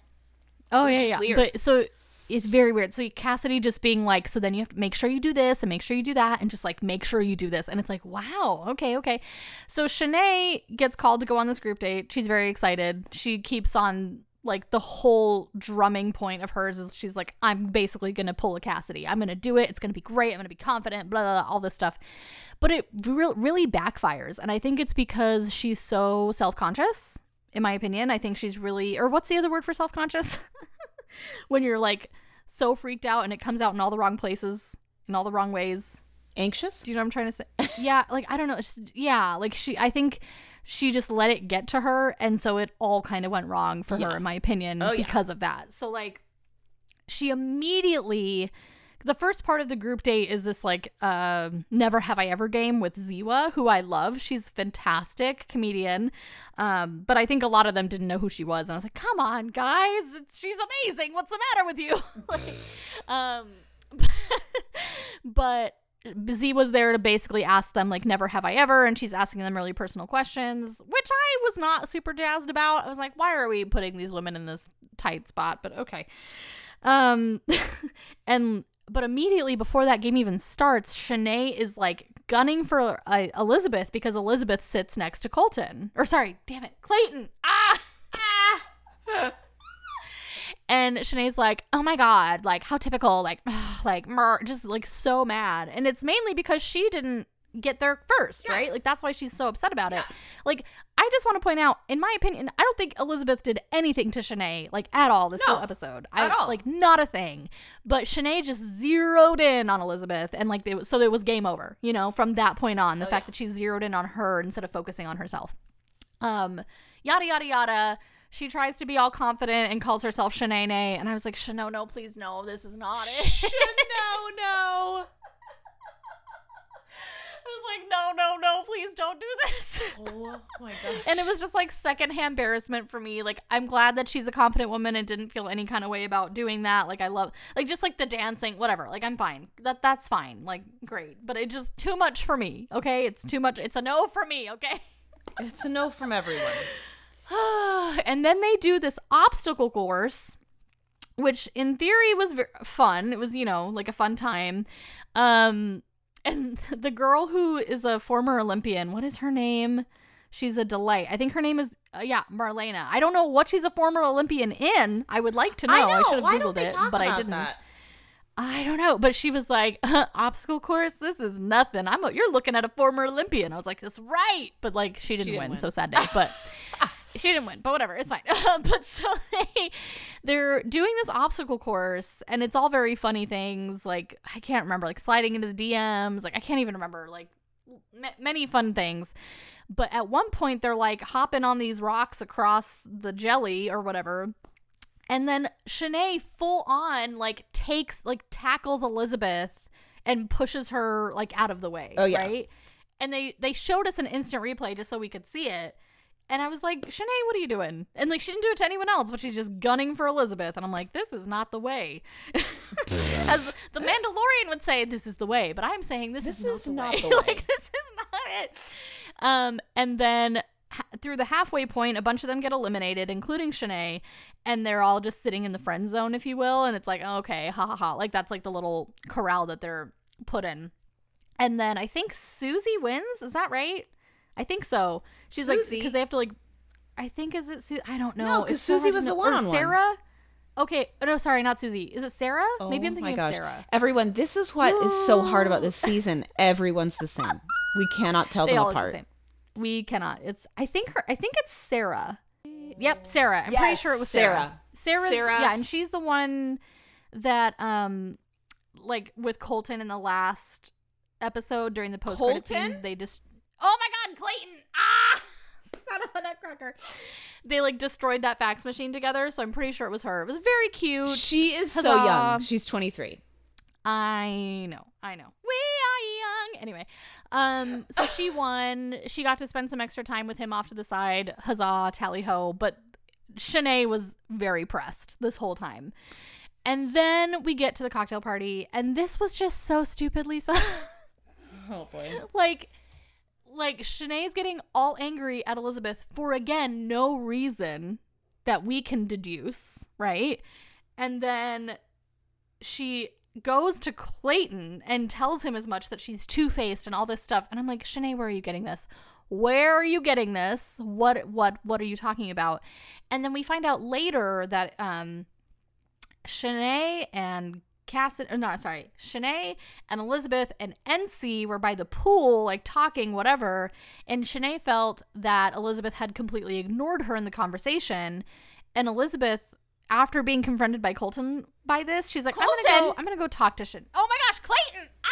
Oh yeah, yeah. weird. But so it's very weird. So Cassidy just being like, so then you have to make sure you do this and make sure you do that and just like make sure you do this. And it's like, wow, okay, okay. So Shanae gets called to go on this group date. She's very excited. She keeps on like the whole drumming point of hers is she's like, I'm basically gonna pull a Cassidy. I'm gonna do it. It's gonna be great. I'm gonna be confident. Blah blah, blah all this stuff. But it re- really backfires, and I think it's because she's so self conscious. In my opinion, I think she's really, or what's the other word for self conscious? when you're like so freaked out and it comes out in all the wrong places, in all the wrong ways. anxious Do you know what I'm trying to say? yeah, like I don't know. It's just, yeah, like she. I think she just let it get to her, and so it all kind of went wrong for Yeah. her, in my opinion, Oh, yeah. because of that. So like, she immediately. The first part of the group date is this like uh, never have I ever game with Ziwa, who I love. She's fantastic comedian, um, but I think a lot of them didn't know who she was, and I was like, "Come on, guys, it's, she's amazing. What's the matter with you?" like, um, but Z was there to basically ask them like never have I ever and she's asking them really personal questions which I was not super jazzed about. I was like why are we putting these women in this tight spot? But okay. Um and but immediately before that game even starts, Shanae is like gunning for uh, Elizabeth because Elizabeth sits next to Colton. Or sorry, damn it, Clayton. Ah! Ah! And Shanae's like, "Oh my god, like how typical, like, like, mer, just like so mad." And it's mainly because she didn't get there first, right? Like that's why she's so upset about it. Like I just want to point out, in my opinion, I don't think Elizabeth did anything to Shanae like at all this No, whole episode. I at all. like not a thing. But Shanae just zeroed in on Elizabeth, and like it was, so it was game over. You know, from that point on, the fact that she zeroed in on her instead of focusing on herself. Um, yada yada yada. She tries to be all confident and calls herself Shanae, and I was like, Shano, no, please, no, this is not it. no no I was like, no, no, no, please don't do this. oh my god and it was just like secondhand embarrassment for me. Like, I'm glad that she's a confident woman and didn't feel any kind of way about doing that. Like, I love, like, just like the dancing, whatever. Like, I'm fine. That that's fine. Like, great. But it just too much for me. Okay, it's too much. It's a no for me. Okay. it's a no from everyone and then they do this obstacle course which in theory was ver- fun it was you know like a fun time um and the girl who is a former olympian what is her name she's a delight i think her name is uh, yeah marlena i don't know what she's a former olympian in i would like to know I i, know. should have Why googled it but i didn't that? I don't know, but she was like, obstacle course. This is nothing. I'm. A, you're looking at a former Olympian. I was like, that's right, but like she didn't, didn't win, win. so sad day. But she didn't win. But whatever, it's fine. Uh, but so they they're doing this obstacle course, and it's all very funny things. Like I can't remember, like sliding into the DMs. Like I can't even remember, like m- many fun things. But at one point, they're like hopping on these rocks across the jelly or whatever. And then Shanae full on like takes like tackles Elizabeth and pushes her like out of the way. Oh, yeah. Right. And they they showed us an instant replay just so we could see it. And I was like, Shanae, what are you doing? And like she didn't do it to anyone else, but she's just gunning for Elizabeth. And I'm like, this is not the way. As the Mandalorian would say, this is the way, but I'm saying this, This is not is the not way. the way. like this is not it. Um, and then ha- through the halfway point, a bunch of them get eliminated, including Shanae, and they're all just sitting in the friend zone, if you will. And it's like, okay, ha ha ha. Like that's like the little corral that they're put in. And then I think Susie wins. Is that right? I think so. She's like because they have to like. I think is it Su- I don't know. No, 'cause It's so Susie to was the one Or on one. Sarah. Okay, oh, no, sorry, not Susie. Is it Sarah? Maybe I'm Oh thinking my of. Sarah. Everyone, this is what is so hard about this season. Everyone's the same. We cannot tell They them the apart. same. We cannot. It's I think her. I think it's Sarah. Yep, Sarah. I'm pretty sure it was Sarah. Sarah. Sarah. Yeah, and she's the one that um, like with Colton in the last episode during the post credit scene, they just. Oh my God, Clayton! Ah, son of a nutcracker. They like destroyed that fax machine together, so I'm pretty sure it was her. It was very cute. She is so young. She's 23. I know, I know. We are young. Anyway, um, so she won. She got to spend some extra time with him off to the side. Huzzah, tally ho! But Shanae was very pressed this whole time. And then we get to the cocktail party, and this was just so stupid, Lisa. Oh boy. like, like Shanae's getting all angry at Elizabeth for again no reason that we can deduce, right? And then she goes to Clayton and tells him as much that she's two faced and all this stuff. And I'm like, Shanae, where are you getting this? Where are you getting this? What what what are you talking about? And then we find out later that um Shanae and Cassidy, or no, sorry, Shanae and Elizabeth and NC were by the pool, like talking, whatever. And Shanae felt that Elizabeth had completely ignored her in the conversation. And Elizabeth, after being confronted by Colton by this, she's like, I'm gonna go, Colton! I'm gonna go talk to Shanae. Oh my gosh, Clayton! Ah!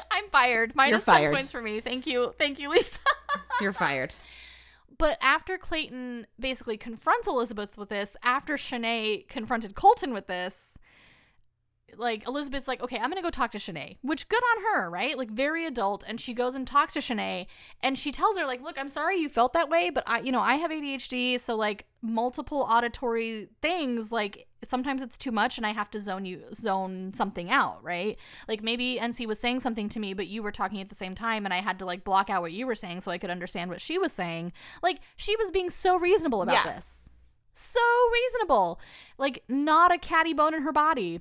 I'm fired. Minus You're 10 fired. points for me. Thank you. Thank you, Lisa. You're fired. But after Clayton basically confronts Elizabeth with this, after Shanae confronted Colton with this, like Elizabeth's like, okay, I'm gonna go talk to Shanae, which good on her, right? Like very adult, and she goes and talks to Shanae, and she tells her like, look, I'm sorry you felt that way, but I, you know, I have ADHD, so like multiple auditory things, like sometimes it's too much, and I have to zone you zone something out, right? Like maybe NC was saying something to me, but you were talking at the same time, and I had to like block out what you were saying so I could understand what she was saying. Like she was being so reasonable about Yeah. this, so reasonable, like not a catty bone in her body.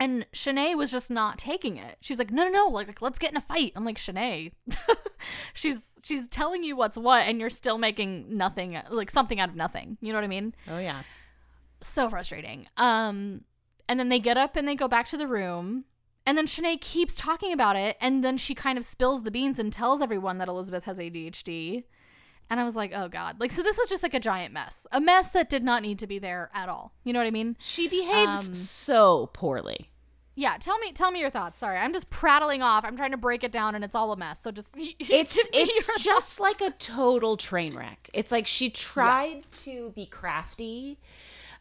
And Shanae was just not taking it. She was like, "No, no, no! Like, let's get in a fight." I'm like, "Shanae, she's she's telling you what's what, and you're still making nothing, like something out of nothing. You know what I mean? Oh yeah. So frustrating." Um, and then they get up and they go back to the room, and then Shanae keeps talking about it, and then she kind of spills the beans and tells everyone that Elizabeth has ADHD. And I was like, "Oh God!" Like, so this was just like a giant mess, a mess that did not need to be there at all. You know what I mean? She behaves Um, so poorly. Yeah, tell me tell me your thoughts. Sorry, I'm just prattling off. I'm trying to break it down and it's all a mess. So just it's it's just like a total train wreck. It's like she tried to be crafty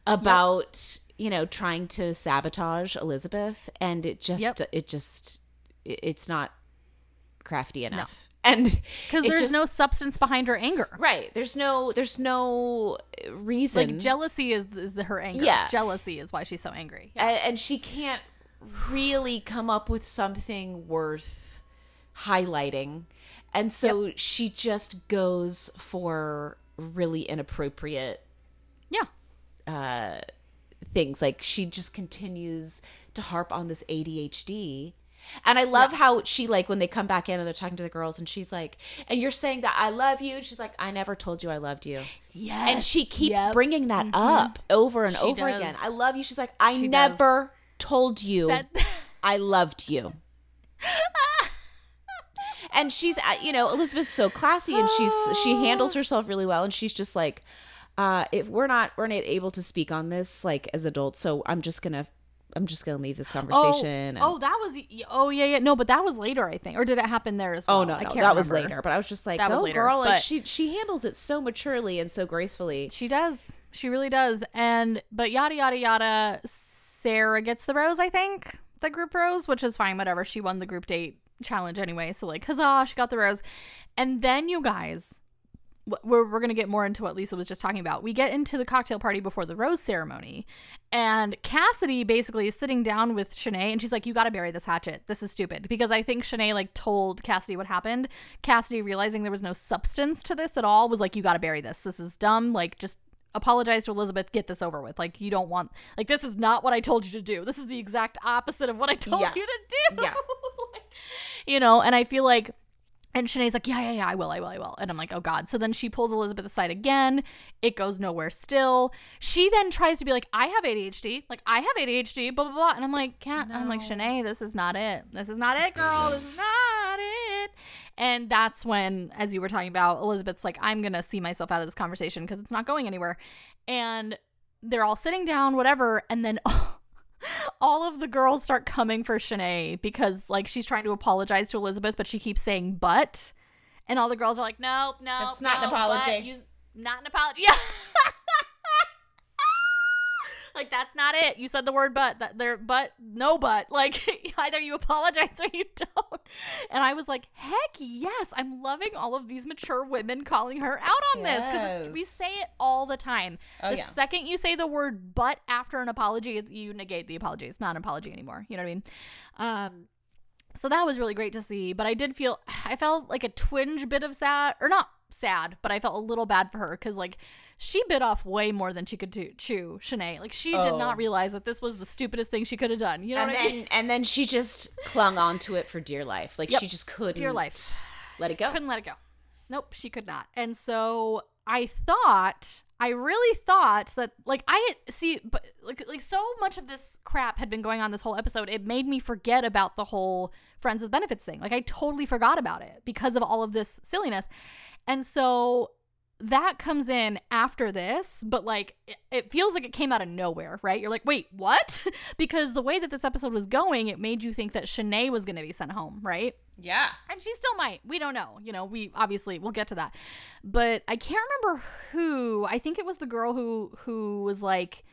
about, you know, trying to sabotage Elizabeth and it just Yep. it just it's not crafty enough. And because there's just- no substance behind her anger. right, there's no there's no reason Like jealousy is is her anger. Yeah. jealousy is why she's so angry. and, and she can't really come up with something worth highlighting and so she just goes for really inappropriate Yeah, uh things like she just continues to harp on this ADHD and I love how she like when they come back in and they're talking to the girls and she's like and you're saying that I love you and she's like I never told you I loved you yes, and she keeps Yep. Mm-hmm. bringing that up over and She over does. again I love you she's like I She does. never told you I loved you. and she's, uh, you know, Elizabeth's so classy and she's she handles herself really well, and she's just like, uh, if we're not we're not able to speak on this like as adults, so I'm just gonna I'm just gonna leave this oh, conversation. and- oh, that was oh yeah yeah no, but that was later I think, or did it happen there as oh, well? Oh no, I can't that was later. But I was just like, That was go later, girl! Like she she handles it so maturely and so gracefully. She does. She really does. And but yada yada yada. Sarah gets the rose, I think, the group rose, which is fine. Whatever. She won the group date challenge anyway, so like huzzah, she got the rose. And then you guys, we're, we're going to get more into what Lisa was just talking about. We get into the cocktail party before the rose ceremony, and Cassidy basically is sitting down with Shanae, and she's like, "You got to bury this hatchet. This is stupid." Because I think Shanae like told Cassidy what happened. Cassidy realizing there was no substance to this at all was like, "You got to bury this. This is dumb. Like just." Apologize to Elizabeth, get this over with. Like, you don't want, like, this is not what I told you to do. This is the exact opposite of what I told Yeah. you to do. Yeah. Like, you know, and I feel like and Shanae's like, yeah, yeah, yeah, I will, I will, I will. And I'm like, oh God. So then she pulls Elizabeth aside again. It goes nowhere still. She then tries to be like, I have ADHD. Like, I have ADHD, blah, blah, blah. And I'm like, can't, I'm like, No. Shanae, this is not it. This is not it, girl. This is not it. And that's when, as you were talking about, Elizabeth's like, I'm going to see myself out of this conversation because it's not going anywhere. And they're all sitting down, whatever. And then all of the girls start coming for Shanae because like she's trying to apologize to Elizabeth, but she keeps saying but. And all the girls are like, no, no, That's not an apology." you- not an apology. Yeah. Like that's not it. You said the word but. That there, but no, but like either you apologize or you don't. And I was like, heck yes, I'm loving all of these mature women calling her out on this because we say it all the time. Oh, the yeah. second you say the word but after an apology, you negate the apology. It's not an apology anymore. You know what I mean? Um, so that was really great to see. But I did feel, I felt like a twinge bit of sad, or not sad, but I felt a little bad for her because like she bit off way more than she could do, chew. Shanae, like she did Oh. not realize that this was the stupidest thing she could have done. You know and what I then mean? and then she just clung onto it for dear life. Like Yep. she just couldn't Dear life. let it go. couldn't let it go. Nope, she could not. And so I thought, I really thought that, like, I see, but like, like so much of this crap had been going on this whole episode. It made me forget about the whole friends with benefits thing. Like, I totally forgot about it because of all of this silliness. And so that comes in after this, but like it, it feels like it came out of nowhere, right? You're like, wait, what? because the way that this episode was going, it made you think that Shanae was going to be sent home, right? Yeah. and she still might we don't know you know we obviously we'll get to that but i can't remember who i think it was the girl who who was like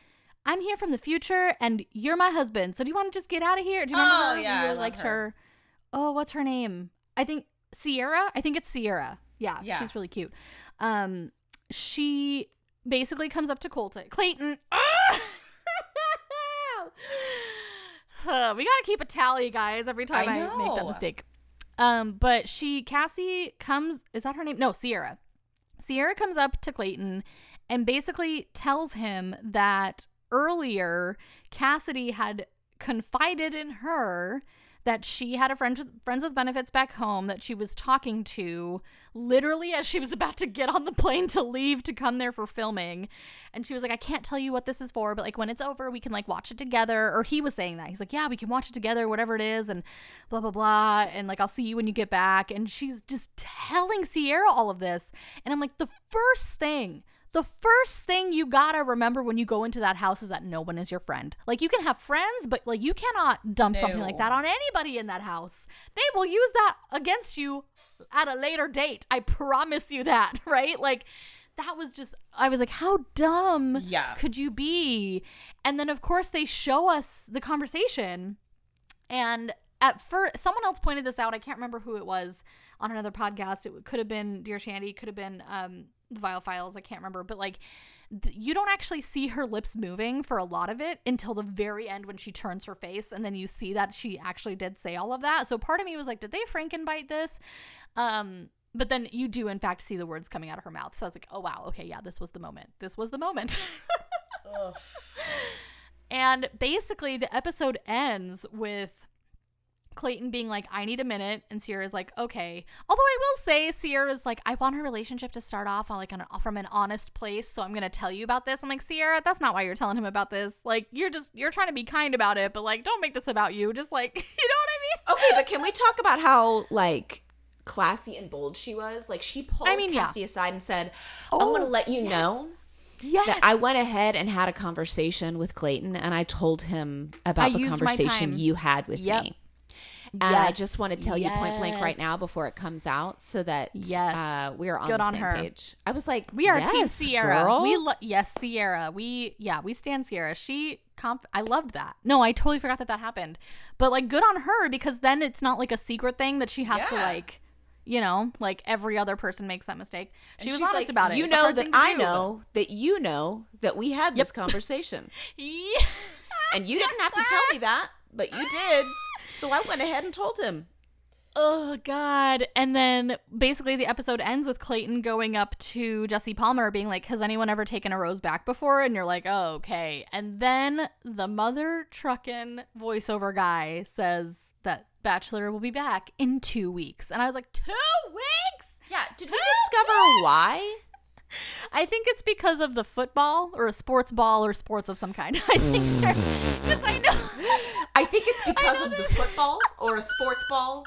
i'm here from the future and you're my husband so do you want to just get out of here do you remember Oh, her? Yeah, I really love liked her. her oh what's her name i think sierra i think it's sierra yeah, Yeah. she's really cute um she basically comes up to colton clayton Ah! Uh, we gotta keep a tally, guys. Every time I I, make that mistake. Um, but she Cassie comes. Is that her name? No, Sierra. Sierra comes up to Clayton and basically tells him that earlier Cassidy had confided in her that she had a friend friends with benefits back home that she was talking to literally as she was about to get on the plane to leave to come there for filming. And she was like i can't tell you what this is for but like when it's over we can like watch it together. Or he was saying that. He's like yeah we can watch it together whatever it is and blah blah blah and like i'll see you when you get back. And she's just telling sierra all of this. And i'm like the first thing the first thing you gotta remember when you go into that house is that no one is your friend. Like you can have friends, but like you cannot dump something like that on anybody in that house. They will use that against you at a later date. I promise you that, right? Like that was just I was like, how dumb Yeah. could you be? And then of course they show us the conversation and at first, someone else pointed this out. I can't remember who it was on another podcast. It could have been Dear Shandi, could have been um, the Viall Files. I can't remember. But like, th- you don't actually see her lips moving for a lot of it until the very end when she turns her face, and then you see that she actually did say all of that. So part of me was like, did they Frankenbite this? Um, but then you do in fact see the words coming out of her mouth. So I was like, oh wow, okay, yeah, this was the moment. This was the moment. And basically, the episode ends with Clayton being like, I need a minute. And Sierra's like, okay. Although I will say, Sierra's like, I want our relationship to start off on like on a, from an honest place. So I'm going to tell you about this. I'm like, Sierra, that's not why you're telling him about this. Like, you're just, you're trying to be kind about it, but like, don't make this about you. Just like, you know what I mean? Okay, but can we talk about how like classy and bold she was? Like she pulled I mean, yeah. Cassidy aside and said, "I want to Oh, let you yes. know Yes. that I went ahead and had a conversation with Clayton, and I told him about I the conversation you had with Yep. me." And I just want to tell you point blank right now before it comes out, so that Yes. uh, we are on Good the on same her. page. I was like, We are Team "Yes, Sierra. girl." We lo- yes, Sierra. We yeah, we stand Sierra. She comp. I loved that. No, I totally forgot that that happened. But like, good on her because then it's not like a secret thing that she has to like. you know, like every other person makes that mistake. She was honest like, about it. You It's know that I do, know that you know that we had this conversation. Yeah. And you didn't have to tell me that, but you did. So I went ahead and told him. Oh God! And then basically the episode ends with Clayton going up to Jesse Palmer, being like, "Has anyone ever taken a rose back before?" And you're like, "Oh, okay." And then the mother truckin' voiceover guy says that Bachelor will be back in two weeks, and I was like, two weeks? Yeah. Did we discover why? I think it's because of the football or a sports ball or sports of some kind. I think because I know. I think it's because of the football or a sports ball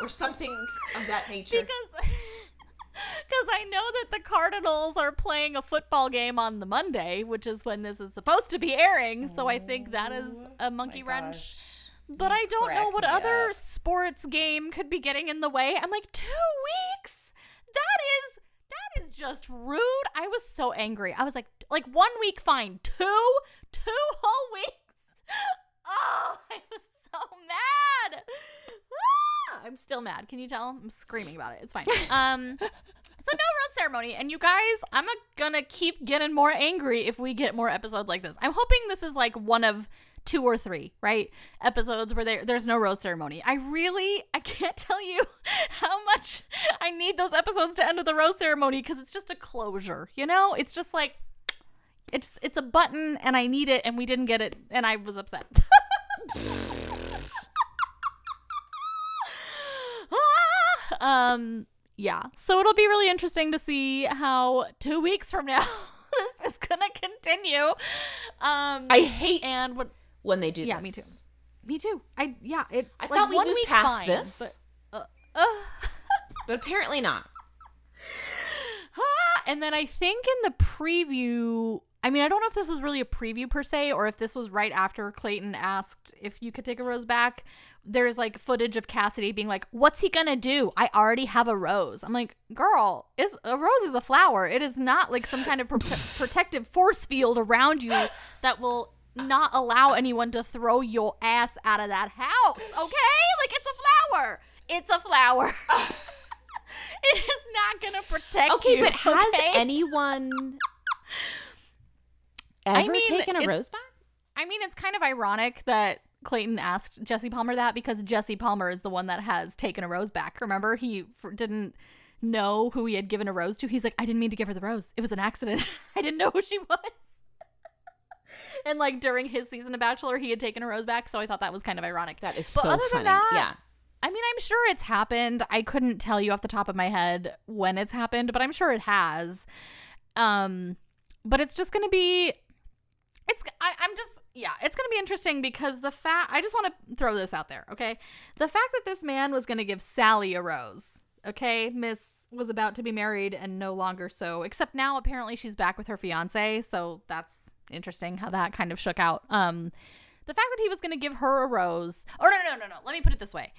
or something of that nature. because because I know that the Cardinals are playing a football game on the Monday, which is when this is supposed to be airing. So I think that is oh a monkey wrench. But I don't know what other up. sports game could be getting in the way. I'm like, two weeks? That is that is just rude. I was so angry. I was like, like one week, fine. Two, two whole weeks. Oh, I was so mad. Ah, I'm still mad. Can you tell? I'm screaming about it. It's fine. Um, so no rose ceremony, and you guys, I'm a- gonna keep getting more angry if we get more episodes like this. I'm hoping this is like one of two or three, right? Episodes where there, there's no rose ceremony. I really, I can't tell you how much I need those episodes to end with a rose ceremony because it's just a closure, you know? It's just like, it's it's a button and I need it and we didn't get it and I was upset. Ah, um yeah. So it'll be really interesting to see how 2 weeks from now this is going to continue. Um I hate and what when they do Yeah, this. me too. me too. I yeah, it I like, thought we moved past fine, this. But, uh, uh, But apparently not. Ah, and then I think in the preview, I mean, I don't know if this was really a preview per se, or if this was right after Clayton asked if you could take a rose back. There's like footage of Cassidy being like, "What's he gonna do? I already have a rose." I'm like, "Girl, is a rose is a flower. It is not like some kind of pro- protective force field around you that will." Not allow anyone to throw your ass out of that house, okay? Like it's a flower. It's a flower. it is not gonna protect Okay, you. but has okay? anyone ever mean, taken a rose back? I mean, it's kind of ironic that Clayton asked Jesse Palmer that because Jesse Palmer is the one that has taken a rose back. Remember, he f- didn't know who he had given a rose to. He's like, I didn't mean to give her the rose. It was an accident. I didn't know who she was. and like during his season of Bachelor, he had taken a rose back, so I thought that was kind of ironic. That is But so other funny. than that, yeah. I mean, I'm sure it's happened. I couldn't tell you off the top of my head when it's happened, but I'm sure it has. Um, but it's just gonna be. It's. I, I'm just. Yeah, it's gonna be interesting because the fact. I just want to throw this out there, okay? The fact that this man was gonna give Sally a rose, okay? Miss was about to be married and no longer so. Except now, apparently, she's back with her fiance, so that's interesting how that kind of shook out. Um, the fact that he was to give her a rose or no no no no let me put it this way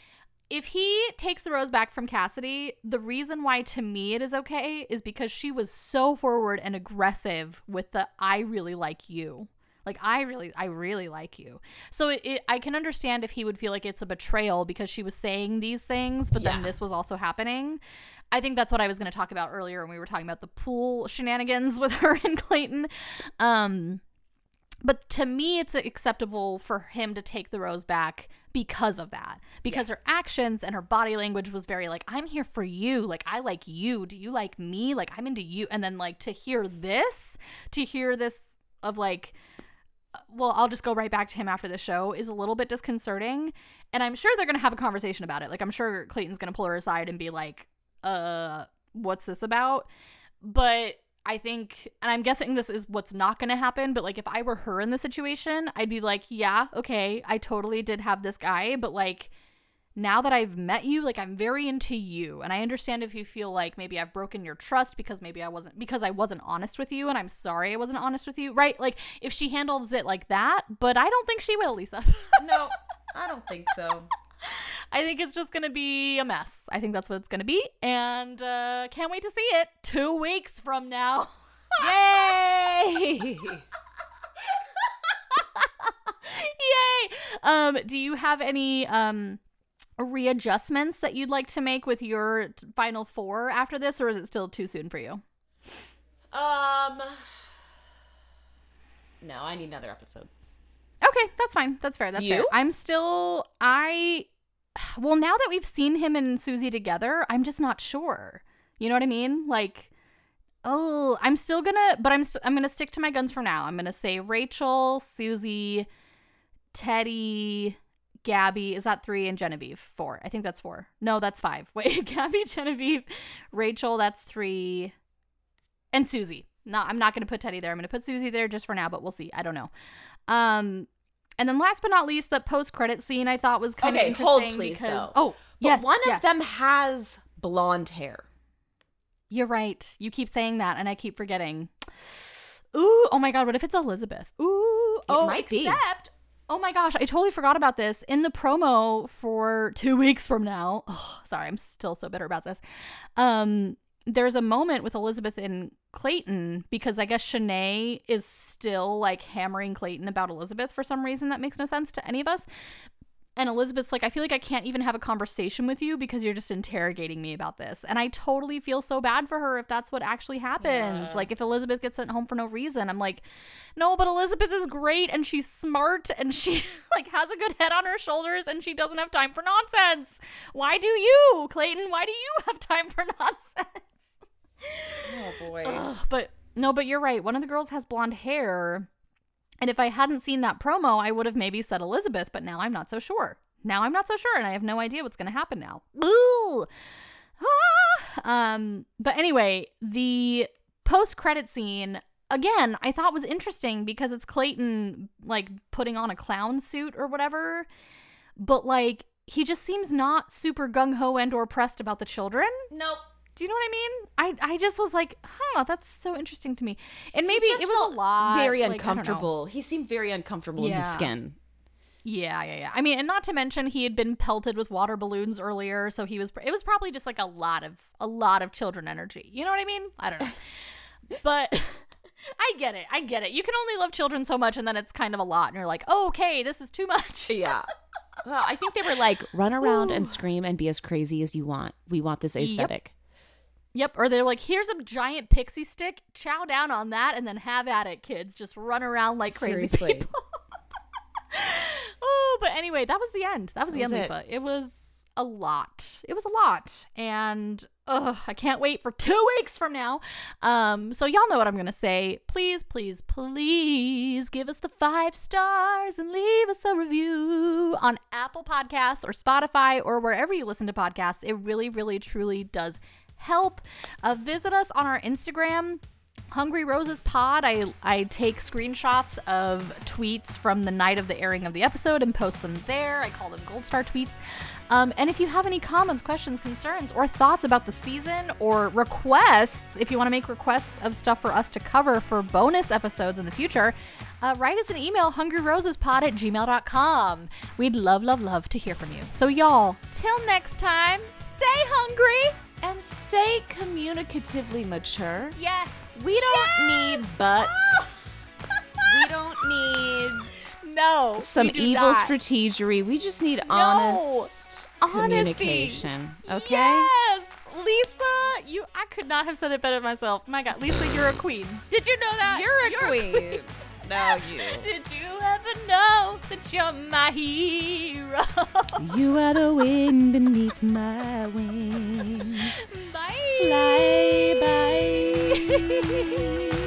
if he takes the rose back from cassidy the reason why to me it is okay is because she was so forward and aggressive with the i really like you. Like i really i really like you. So it, it i can understand if he would feel like it's a betrayal because she was saying these things but then this was also happening. I think that's what i was going to talk about earlier when we were talking about the pool shenanigans with her and clayton. Um but to me it's acceptable for him to take the rose back because of that. Because her actions and her body language was very like i'm here for you. Like i like you. Do you like me? Like i'm into you. And then like to hear this to hear this of like uh, well i'll just go right back to him after the show is a little bit disconcerting. And i'm sure they're gonna have a conversation about it. Like i'm sure clayton's gonna pull her aside and be like uh what's this about? But I think, and I'm guessing this is what's not going to happen, but like if I were her in the situation, I'd be like, yeah, okay, I totally did have this guy, but like now that I've met you, like I'm very into you. And I understand if you feel like maybe I've broken your trust because maybe I wasn't, because I wasn't honest with you and I'm sorry I wasn't honest with you, right? Like if she handles it like that, but I don't think she will, Lisa. No, I don't think so. I think it's just going to be a mess. I think that's what it's going to be. And uh, can't wait to see it two weeks from now. Yay! Yay! Um, do you have any um readjustments that you'd like to make with your t- final four after this, or is it still too soon for you? Um. No, I need another episode. Okay, that's fine. That's fair. That's fair. I'm still I well, now that we've seen him and Susie together, I'm just not sure. You know what I mean? Like oh, I'm still to but I'm st- I'm to stick to my guns for now. I'm to say Rachel, Susie, Teddi, Gabby, is that 3 and Genevieve 4? I think that's 4. No, that's 5. Wait, Gabby, Genevieve, Rachel, that's 3 and Susie. No, I'm not to put Teddi there. I'm to put Susie there just for now, but we'll see. I don't know. Um and then last but not least, the post credit scene I thought was kind Okay, of hold interesting please, because though. oh But yes, one yes. of them has blonde hair. You're right. You keep saying that, and I keep forgetting. Ooh, oh my god, what if it's Elizabeth? Ooh, oh, might be. oh my gosh, I totally forgot about this. In the promo for two weeks from now, oh, sorry, I'm still so bitter about this. Um, there's a moment with Elizabeth and Clayton because I guess Shanae is still like hammering Clayton about Elizabeth for some reason that makes no sense to any of us. And Elizabeth's like, I feel like I can't even have a conversation with you because you're just interrogating me about this. And I totally feel so bad for her if that's what actually happens. Yeah. Like, if Elizabeth gets sent home for no reason, I'm like, no, but Elizabeth is great and she's smart and she like has a good head on her shoulders and she doesn't have time for nonsense. Why do you, Clayton? Why do you have time for nonsense? Oh boy. Ugh, but no, but you're right. One of the girls has blonde hair. And if I hadn't seen that promo, I would have maybe said Elizabeth, but now I'm not so sure. Now I'm not so sure, and I have no idea what's going to happen now. Ooh. Ah. Um, but anyway, the post credit scene again, I thought was interesting because it's Clayton like putting on a clown suit or whatever, but like he just seems not super gung ho and or pressed about the children. nope. Do you know what I mean? I I just was like, huh, that's so interesting to me. And maybe it was a lot Very like, I don't know. uncomfortable. He seemed very uncomfortable in his skin. Yeah, yeah, yeah. I mean, and not to mention he had been pelted with water balloons earlier, so he was. It was probably just like a lot of a lot of children energy. You know what I mean? I don't know, but. I get it. I get it. You can only love children so much, and then it's kind of a lot, and you're like, oh, okay, this is too much. Yeah. Well, I think they were like, run around Ooh. and scream and be as crazy as you want. We want this aesthetic. Yep. Yep, or they're like, here's a giant pixie stick. Chow down on that, and then have at it, kids. Just run around like crazy Seriously. people. oh, but anyway, that was the end. That was the That end, was it. Lisa. It was a lot. It was a lot. And ugh, I can't wait for two weeks from now. Um, so y'all know what I'm gonna say. Please, please, please give us the five stars and leave us a review on Apple Podcasts or Spotify or wherever you listen to podcasts. It really, really, truly does help. Uh, visit us on our Instagram. Hungry Roses Pod. I I take screenshots of tweets from the night of the airing of the episode and post them there. I call them Gold Star tweets. Um, and if you have any comments, questions, concerns, or thoughts about the season, or requests, if you want to make requests of stuff for us to cover for bonus episodes in the future, uh, write us an email, hungryrosespod at gmail.com. We'd love, love, love to hear from you. So, y'all, till next time, stay hungry. And stay communicatively mature. Yes. We don't need butts. we don't need No. some do evil not. strategery. We just need honest Honesty. communication. Okay? Yes, Lisa, you. I could not have said it better myself. My God, Lisa, you're a queen. Did you know that? You're a queen. No, you. Did you ever know that you're my hero? You are the wind beneath my wings. Bye. Fly by.